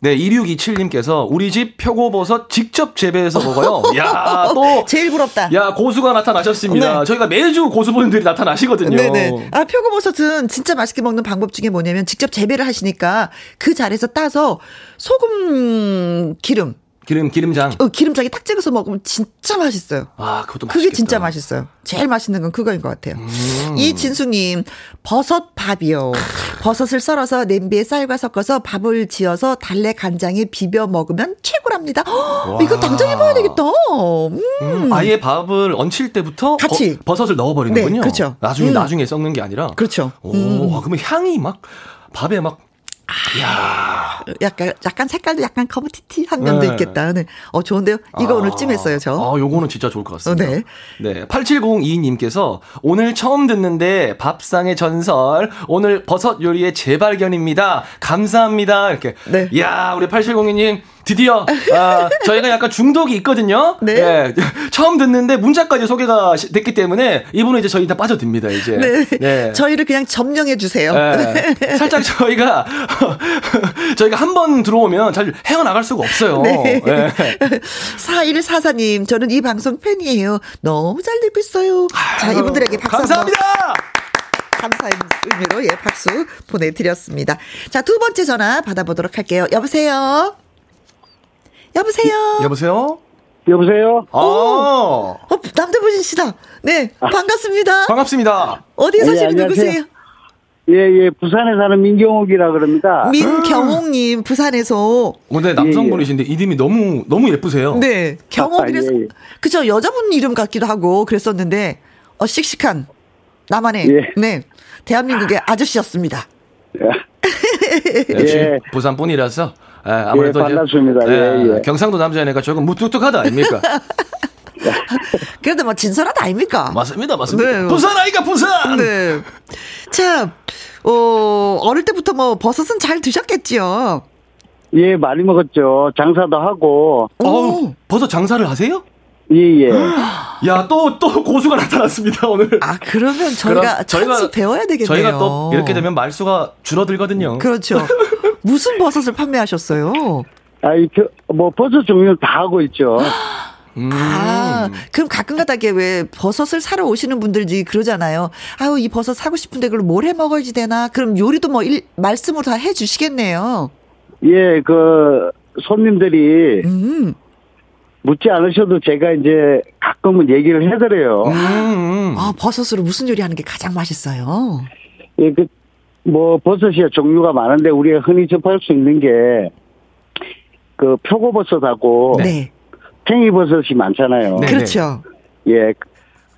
네, 2627님께서 우리 집 표고버섯 직접 재배해서 먹어요. 야, 또. 제일 부럽다. 야, 고수가 나타나셨습니다. 네. 저희가 매주 고수분들이 나타나시거든요. 네 네. 아, 표고버섯은 진짜 맛있게 먹는 방법 중에 뭐냐면 직접 재배를 하시니까 그 자리에서 따서 소금 기름, 기름 기름장. 어, 기름장에 딱 찍어서 먹으면 진짜 맛있어요. 아, 그것도 맛있겠다. 그게 진짜 맛있어요. 제일 맛있는 건 그거인 것 같아요. 음. 이 진수님 버섯 밥이요. 버섯을 썰어서 냄비에 쌀과 섞어서 밥을 지어서 달래 간장에 비벼 먹으면 최고랍니다. 허, 이거 당장 해봐야 되겠다. 음. 음, 아예 밥을 얹힐 때부터 같이 버, 섯을 넣어버리는군요. 네, 그렇죠. 나중에 음. 나중에 썩는 게 아니라. 그렇죠. 오, 음. 아, 그러면 향이 막 밥에 막 야 약간 약간 색깔도 약간 커브티티한 면도 네. 있겠다. 네. 어 좋은데요. 이거 아, 오늘 찜했어요, 저. 아, 요거는 진짜 좋을 것 같습니다. 어, 네. 네. 8702님께서 오늘 처음 듣는데 밥상의 전설 오늘 버섯 요리의 재발견입니다. 감사합니다. 이렇게. 네. 야, 우리 8702님 드디어 아, 저희가 약간 중독이 있거든요. 네. 네. 처음 듣는데 문자까지 소개가 됐기 때문에 이분은 이제 저희 다 빠져듭니다. 이제. 네. 네. 저희를 그냥 점령해 주세요. 네. 살짝 저희가 저희가 한 번 들어오면 잘 헤어나갈 수가 없어요. 네. 네. 4144님, 저는 이 방송 팬이에요. 너무 잘 듣고 있어요. 자, 이분들에게 박수 감사합니다. 감사의 의미로 예, 박수 보내드렸습니다. 자, 두 번째 전화 받아보도록 할게요. 여보세요? 여보세요? 여보세요? 여보세요? 아. 어, 남자분 씨다. 네, 아. 반갑습니다. 반갑습니다. 어디에 사시는 예, 누구세요? 예, 예, 부산에 사는 민경옥이라 그럽니다. 민경옥님, 부산에서. 근데 남성분이신데 예, 예. 이름이 너무, 너무 예쁘세요. 네, 경옥이라서. 아, 예, 예. 그죠, 여자분 이름 같기도 하고 그랬었는데, 어, 씩씩한, 나만의, 예. 네, 대한민국의 아저씨였습니다. 역시 예. 부산 분이라서 예, 아무래도 예, 반갑습니다. 예, 예, 예. 경상도 남자니까 조금 무뚝뚝하다 아닙니까? 그래도 뭐 진솔하다 아닙니까? 맞습니다, 맞습니다. 네. 부산 아이가 부산. 네. 자, 어, 어릴 때부터 뭐 버섯은 잘 드셨겠지요. 예, 많이 먹었죠. 장사도 하고. 어, 버섯 장사를 하세요? 예, 예. 야, 또, 또 고수가 나타났습니다, 오늘. 아, 그러면 저희가 저희가 배워야 되겠네요. 저희가 또 이렇게 되면 말수가 줄어들거든요. 그렇죠. 무슨 버섯을 판매하셨어요? 아, 이, 뭐, 버섯 종류는 다 하고 있죠. 음. 아, 그럼 가끔가다게 왜 버섯을 사러 오시는 분들이 그러잖아요. 아유, 이 버섯 사고 싶은데 그걸 뭘 해 먹어야지 되나? 그럼 요리도 뭐 일, 말씀으로 다 해 주시겠네요. 예, 그, 손님들이. 음. 묻지 않으셔도 제가 이제 가끔은 얘기를 해드려요. 음, 음. 아, 버섯으로 무슨 요리 하는 게 가장 맛있어요? 예, 그, 뭐, 버섯이 종류가 많은데 우리가 흔히 접할 수 있는 게, 그, 표고버섯하고, 네. 팽이버섯이 많잖아요. 네. 그렇죠. 예.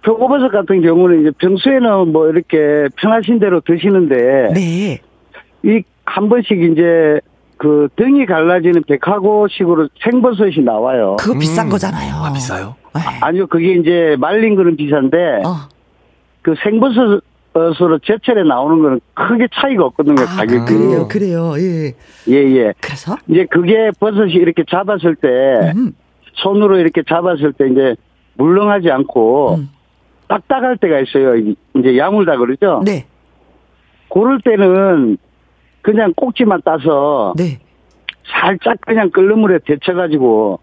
표고버섯 같은 경우는 이제 평소에는 뭐 이렇게 편하신 대로 드시는데, 네. 이 한 번씩 이제 그 등이 갈라지는 백화고식으로 생버섯이 나와요. 그거 비싼 음. 거잖아요. 아, 비싸요? 네. 아, 니요 그게 이제 말린 거는 비싼데, 어. 그 생버섯 으로 제철에 나오는 거는 크게 차이가 없거든요, 아, 가격이. 그래요, 그래요, 예. 예, 예. 그래서? 이제 그게 버섯이 이렇게 잡았을 때, 음. 손으로 이렇게 잡았을 때 이제 물렁하지 않고, 음. 딱딱할 때가 있어요. 이제 야물다 그러죠? 네. 그럴 때는 그냥 꼭지만 따서 네. 살짝 그냥 끓는 물에 데쳐가지고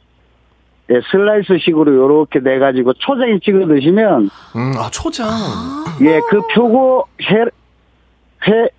예, 슬라이스식으로 요렇게 내 가지고 초장에 찍어 드시면 음, 아 초장. 예, 그 표고 회, 회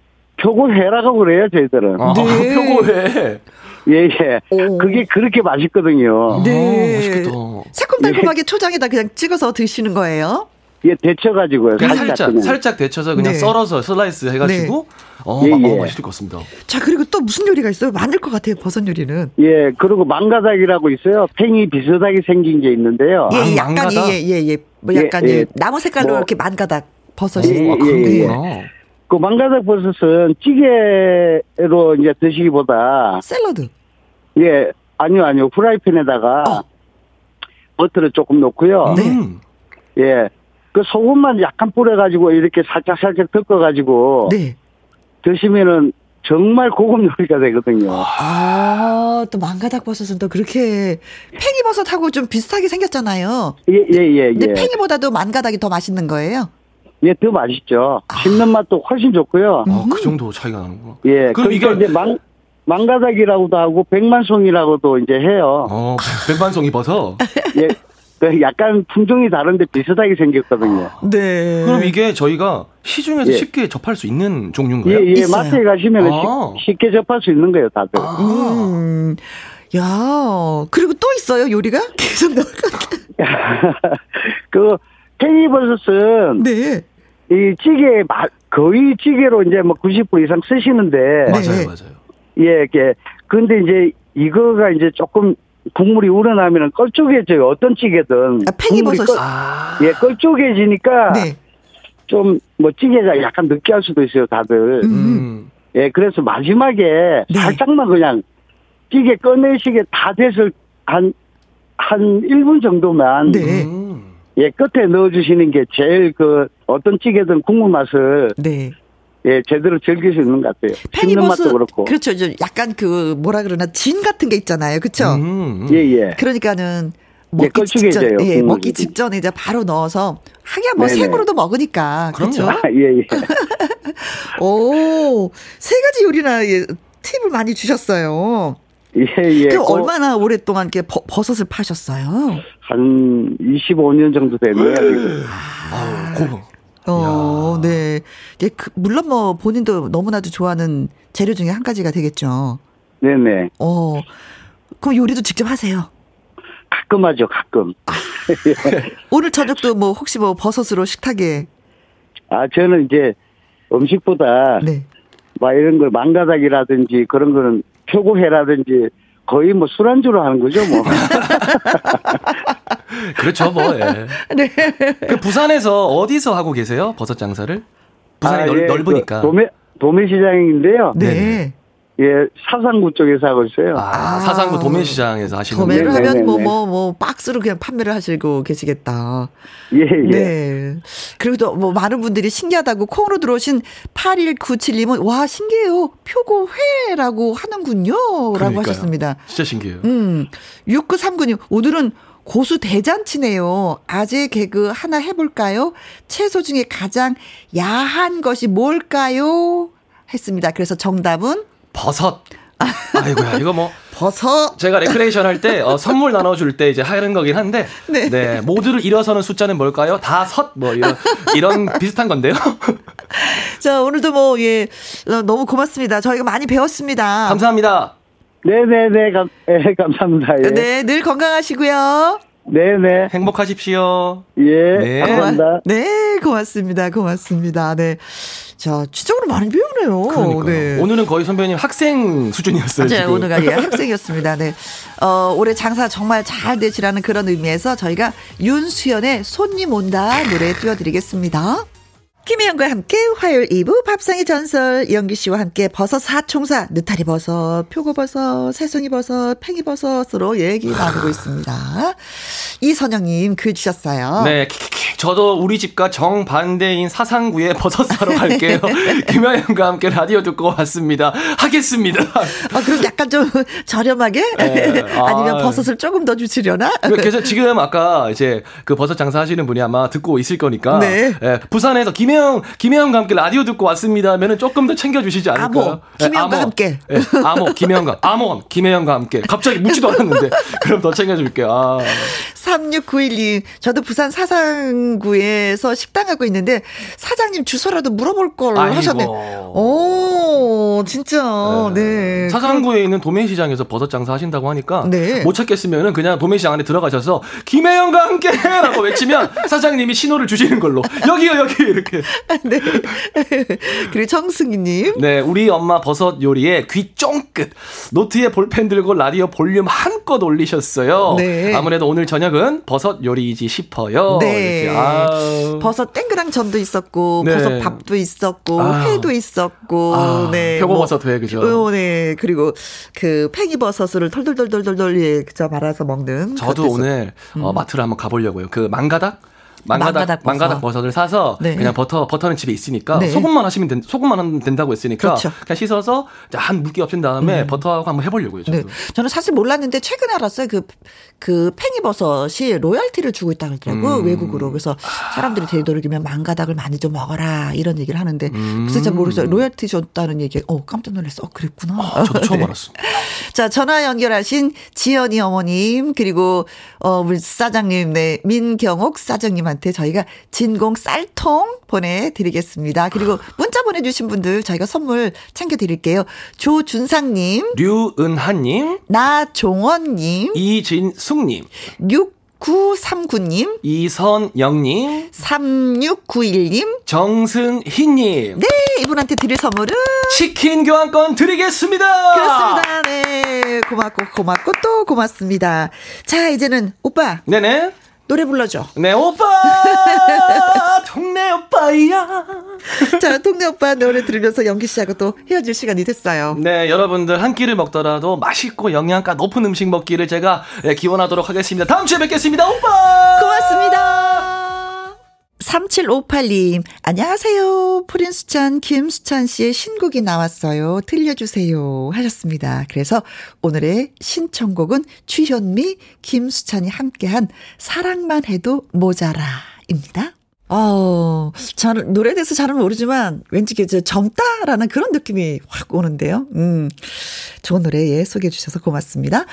표고 회라고 그래요 저희들은. 아, 네. 표고회 예 예. 오. 그게 그렇게 맛있거든요. 네. 아, 맛있겠다. 새콤달콤하게 예. 초장에다 그냥 찍어서 드시는 거예요 예, 데쳐가지고요. 살짝, 살짝, 살짝 데쳐서 그냥 네. 썰어서 슬라이스 해가지고, 네. 어, 예, 예. 맛있을 것 같습니다. 자, 그리고 또 무슨 요리가 있어요? 많을 것 같아요, 버섯 요리는. 예, 그리고 망가닥이라고 있어요. 팽이 비슷하게 생긴 게 있는데요. 예, 아, 약간, 망가닥? 예, 예, 예. 뭐 예, 약간, 예, 예. 나무 색깔로 뭐, 이렇게 망가닥 버섯이. 예, 예, 예. 그 망가닥 버섯은 찌개로 이제 드시기보다. 샐러드. 예, 아니요, 아니요. 프라이팬에다가 어. 버터를 조금 넣고요. 네. 예. 그 소금만 약간 뿌려가지고 이렇게 살짝 살짝 덮어가지고 네. 드시면은 정말 고급 요리가 되거든요. 아, 또 망가닥 버섯은 또 그렇게 팽이버섯하고 좀 비슷하게 생겼잖아요. 예, 예, 예. 근데 예. 팽이보다도 만가닥이 더 맛있는 거예요? 예, 더 맛있죠. 아. 씹는 맛도 훨씬 좋고요. 아, 그 정도 차이가 나는구나. 예, 그럼 이게 이제 망, 망가닥이라고도 하고 백만송이라고도 이제 해요. 어, 백만송이 버섯? 예. 그 약간 품종이 다른데 비슷하게 생겼거든요. 네. 그럼 이게 저희가 시중에서 예. 쉽게 접할 수 있는 종류인가요? 예, 예. 마트에 가시면 아. 쉽게 접할 수 있는 거예요, 다들. 아. 음. 야, 그리고 또 있어요, 요리가? 계속 나올 그, 팽이버섯은. 네. 이 찌개, 거의 찌개로 이제 뭐 90% 이상 쓰시는데. 맞아요, 맞아요. 예, 이게. 근데 이제 이거가 이제 조금 국물이 우러나면은 껄쭉해져요. 어떤 찌개든. 아, 팽이버섯. 껄, 아. 예, 껄쭉해지니까. 네. 좀뭐 찌개가 약간 느끼할 수도 있어요, 다들. 음. 음. 예, 그래서 마지막에 네. 살짝만 그냥 찌개 꺼내시게 다 돼서 한, 한 1분 정도만. 네. 예, 끝에 넣어주시는 게 제일 그 어떤 찌개든 국물 맛을. 네. 예, 제대로 즐길 수 있는 것 같아요. 팽이버섯 그렇고. 그렇죠. 좀 약간 그 뭐라 그러나 진 같은 게 있잖아요. 그렇죠? 음, 음. 예, 예. 그러니까는 먹기 예, 직전, 예, 먹기 직전에 이제 바로 넣어서 하긴 뭐 네네. 생으로도 먹으니까 그렇죠. 아, 예, 예. 오, 세 가지 요리나 예, 팁을 많이 주셨어요. 예, 예. 그 얼마나 오랫동안 이렇게 버, 섯을 파셨어요? 한 25년 정도 됐네요. 아, 고, 어, 네. 예, 그, 물론 뭐 본인도 너무나도 좋아하는 재료 중에 한 가지가 되겠죠. 네네. 어, 그럼 요리도 직접 하세요? 가끔 하죠, 가끔. 아, 오늘 저녁도 뭐 혹시 뭐 버섯으로 식탁에? 아, 저는 이제 음식보다 네. 막 이런 걸 망가닥이라든지 그런 거는 표고회라든지 거의 뭐 술안주로 하는 거죠, 뭐. 그렇죠, 뭐. 예. 네. 그 부산에서 어디서 하고 계세요? 버섯 장사를? 부산이 아, 넓, 예, 넓으니까. 그 도매 도매 시장인데요. 네. 네. 예, 사상구 쪽에서 하고 있어요. 아, 사상구 도매시장에서 하시는 도매를 하면 뭐, 뭐, 뭐, 박스로 그냥 판매를 하시고 계시겠다. 예, 예. 네. 그리고 또 뭐 많은 분들이 신기하다고 콩으로 들어오신 8197님은 와, 신기해요. 표고 회라고 하는군요. 그러니까요. 라고 하셨습니다. 진짜 신기해요. 음. 6939님, 오늘은 고수 대잔치네요. 아재 개그 하나 해볼까요? 채소 중에 가장 야한 것이 뭘까요? 했습니다. 그래서 정답은 버섯. 아이고야, 이거 뭐. 버섯. 제가 레크레이션 할 때, 어, 선물 나눠줄 때 이제 하는 거긴 한데, 네. 네. 모두를 일어서는 숫자는 뭘까요? 다 섯, 뭐, 이런, 이런 비슷한 건데요. 자, 오늘도 뭐, 예, 어, 너무 고맙습니다. 저희가 많이 배웠습니다. 감사합니다. 네네네, 감, 네, 감사합니다. 예. 네, 늘 건강하시고요. 네네. 행복하십시오. 예. 네. 감사합니다. 네, 고맙습니다. 고맙습니다. 네. 자, 지적으로 많이 배우네요. 그러니까요. 네. 오늘은 거의 선배님 학생 수준이었어요. 맞아요. 오늘가 예, 학생이었습니다. 네. 어, 올해 장사 정말 잘 되시라는 그런 의미에서 저희가 윤수연의 손님 온다 노래 띄워드리겠습니다. 김혜영과 함께 화요일 2부 밥상의 전설 이영기 씨와 함께 버섯 사총사 느타리 버섯, 표고버섯, 새송이 버섯, 팽이 버섯으로 얘기 나누고 있습니다. 이선영님 글 주셨어요. 네, 저도 우리 집과 정반대인 사상구에 버섯 사러 갈게요. 김혜영과 함께 라디오 듣고 왔습니다. 하겠습니다. 아, 그럼 약간 좀 저렴하게? 네. 아니면 아, 버섯을 조금 더 주시려나? 그래서 지금 아까 이제 그 버섯 장사하시는 분이 아마 듣고 있을 거니까. 네. 네. 부산에서 김혜 김혜영, 김혜영과 함께 라디오 듣고 왔습니다 하면은 조금 더 챙겨주시지 않을까요? 아모, 김혜영과 네, 함께. 네, 아모, 김혜영과, 아몬, 김혜영과 함께. 갑자기 묻지도 않았는데. 그럼 더 챙겨줄게요. 아. 36912. 저도 부산 사상구에서 식당 하고 있는데 사장님 주소라도 물어볼 걸 아이고. 하셨네. 오, 진짜. 네. 네. 사상구에 있는 도매시장에서 버섯 장사 하신다고 하니까 네. 못 찾겠으면은 그냥 도매시장 안에 들어가셔서 김혜영과 함께라고 외치면 사장님이 신호를 주시는 걸로. 여기요, 여기 이렇게. 네. 그리고 정승희님. 네, 우리 엄마 버섯 요리에 귀 쫑긋 노트에 볼펜 들고 라디오 볼륨 한껏 올리셨어요. 네. 아무래도 오늘 저녁은 버섯 요리이지 싶어요. 네. 버섯 땡그랑 전도 있었고 네. 버섯 밥도 있었고 아. 회도 있었고 아. 네. 표고버섯 회 그죠. 어, 네. 그리고 그 팽이버섯을 털털털털털 예, 그저 말아서 먹는. 저도 오늘 어, 음. 어, 마트를 한번 가보려고요. 그 망가닥 망가닥 망가닥, 버섯. 망가닥 버섯을 사서 네. 그냥 버터 버터는 집에 있으니까 네. 소금만 하시면 된, 소금만 하면 된다고 했으니까 그렇죠. 그냥 씻어서 한 물기 없앤 다음에 음. 버터하고 한번 해보려고요. 저도. 네. 저는 사실 몰랐는데 최근에 알았어요. 그그 그 팽이버섯이 로열티를 주고 있다고 하더라고 음. 외국으로 그래서 사람들이 되도록이면 망가닥을 많이 좀 먹어라 이런 얘기를 하는데 음. 그래서 잘 모르겠어요. 로열티 줬다는 얘기. 어 깜짝 놀랐어. 어, 그랬구나. 아, 저도 처음 네. 알았습니다. 자 전화 연결하신 지연이 어머님 그리고 어 우리 사장님 네 민경옥 사장님한테 저희가 진공 쌀통 보내드리겠습니다. 그리고 문자 보내주신 분들 저희가 선물 챙겨드릴게요. 조준상님, 류은하님, 나종원님, 이진숙님, 6939님, 이선영님, 3691님, 정승희님. 네, 이분한테 드릴 선물은 치킨 교환권 드리겠습니다. 그렇습니다. 네, 고맙고 고맙고 또 고맙습니다. 자, 이제는 오빠. 네네. 노래 불러줘. 네, 오빠! 동네 오빠야. 자, 동네 오빠 노래 들으면서 연기 씨하고 또 헤어질 시간이 됐어요. 네, 여러분들 한 끼를 먹더라도 맛있고 영양가 높은 음식 먹기를 제가 예, 기원하도록 하겠습니다. 다음 주에 뵙겠습니다, 오빠! 고맙습니다. 3758님, 안녕하세요. 프린스찬 김수찬 씨의 신곡이 나왔어요. 들려주세요. 하셨습니다. 그래서 오늘의 신청곡은 추현미, 김수찬이 함께한 사랑만 해도 모자라. 입니다. 어, 잘, 노래에 대해서 잘은 모르지만 왠지 이제 젊다라는 그런 느낌이 확 오는데요. 음, 좋은 노래 예, 소개해 주셔서 고맙습니다.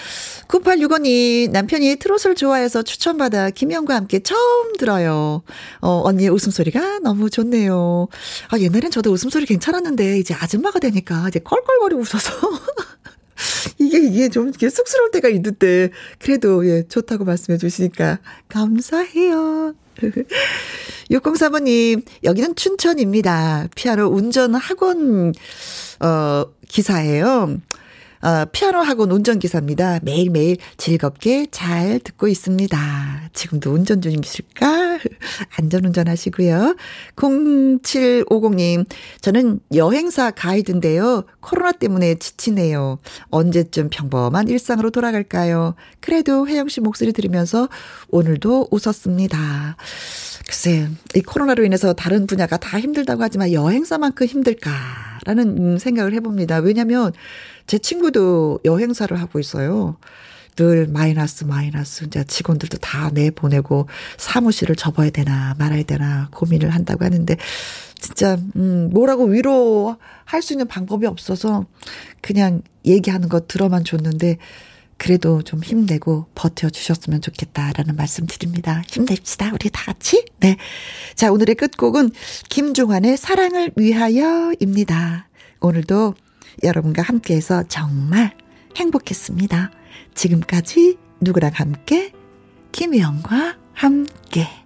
9865님, 남편이 트롯을 좋아해서 추천받아 김영과 함께 처음 들어요. 어, 언니의 웃음소리가 너무 좋네요. 아, 옛날엔 저도 웃음소리 괜찮았는데 이제 아줌마가 되니까 이제 껄껄거리 웃어서. 이게, 이게 좀 이렇게 쑥스러울 때가 있는데, 그래도, 예, 좋다고 말씀해 주시니까, 감사해요. 6035님, 여기는 춘천입니다. 피아노 운전 학원, 어, 기사예요. 어, 피아노 학원 운전기사입니다. 매일매일 즐겁게 잘 듣고 있습니다. 지금도 운전 중이실까? 안전운전 하시고요. 0750님, 저는 여행사 가이드인데요. 코로나 때문에 지치네요. 언제쯤 평범한 일상으로 돌아갈까요? 그래도 혜영 씨 목소리 들으면서 오늘도 웃었습니다. 글쎄, 이 코로나로 인해서 다른 분야가 다 힘들다고 하지만 여행사만큼 힘들까라는 생각을 해봅니다. 왜냐면 제 친구도 여행사를 하고 있어요. 늘 마이너스 마이너스 이제 직원들도 다 내보내고 사무실을 접어야 되나 말아야 되나 고민을 한다고 하는데 진짜 음 뭐라고 위로할 수 있는 방법이 없어서 그냥 얘기하는 거 들어만 줬는데 그래도 좀 힘내고 버텨주셨으면 좋겠다라는 말씀 드립니다. 힘냅시다. 우리 다 같이. 네. 자, 오늘의 끝곡은 김종환의 사랑을 위하여입니다. 오늘도 여러분과 함께해서 정말 행복했습니다. 지금까지 누구랑 함께? 김혜영과 함께.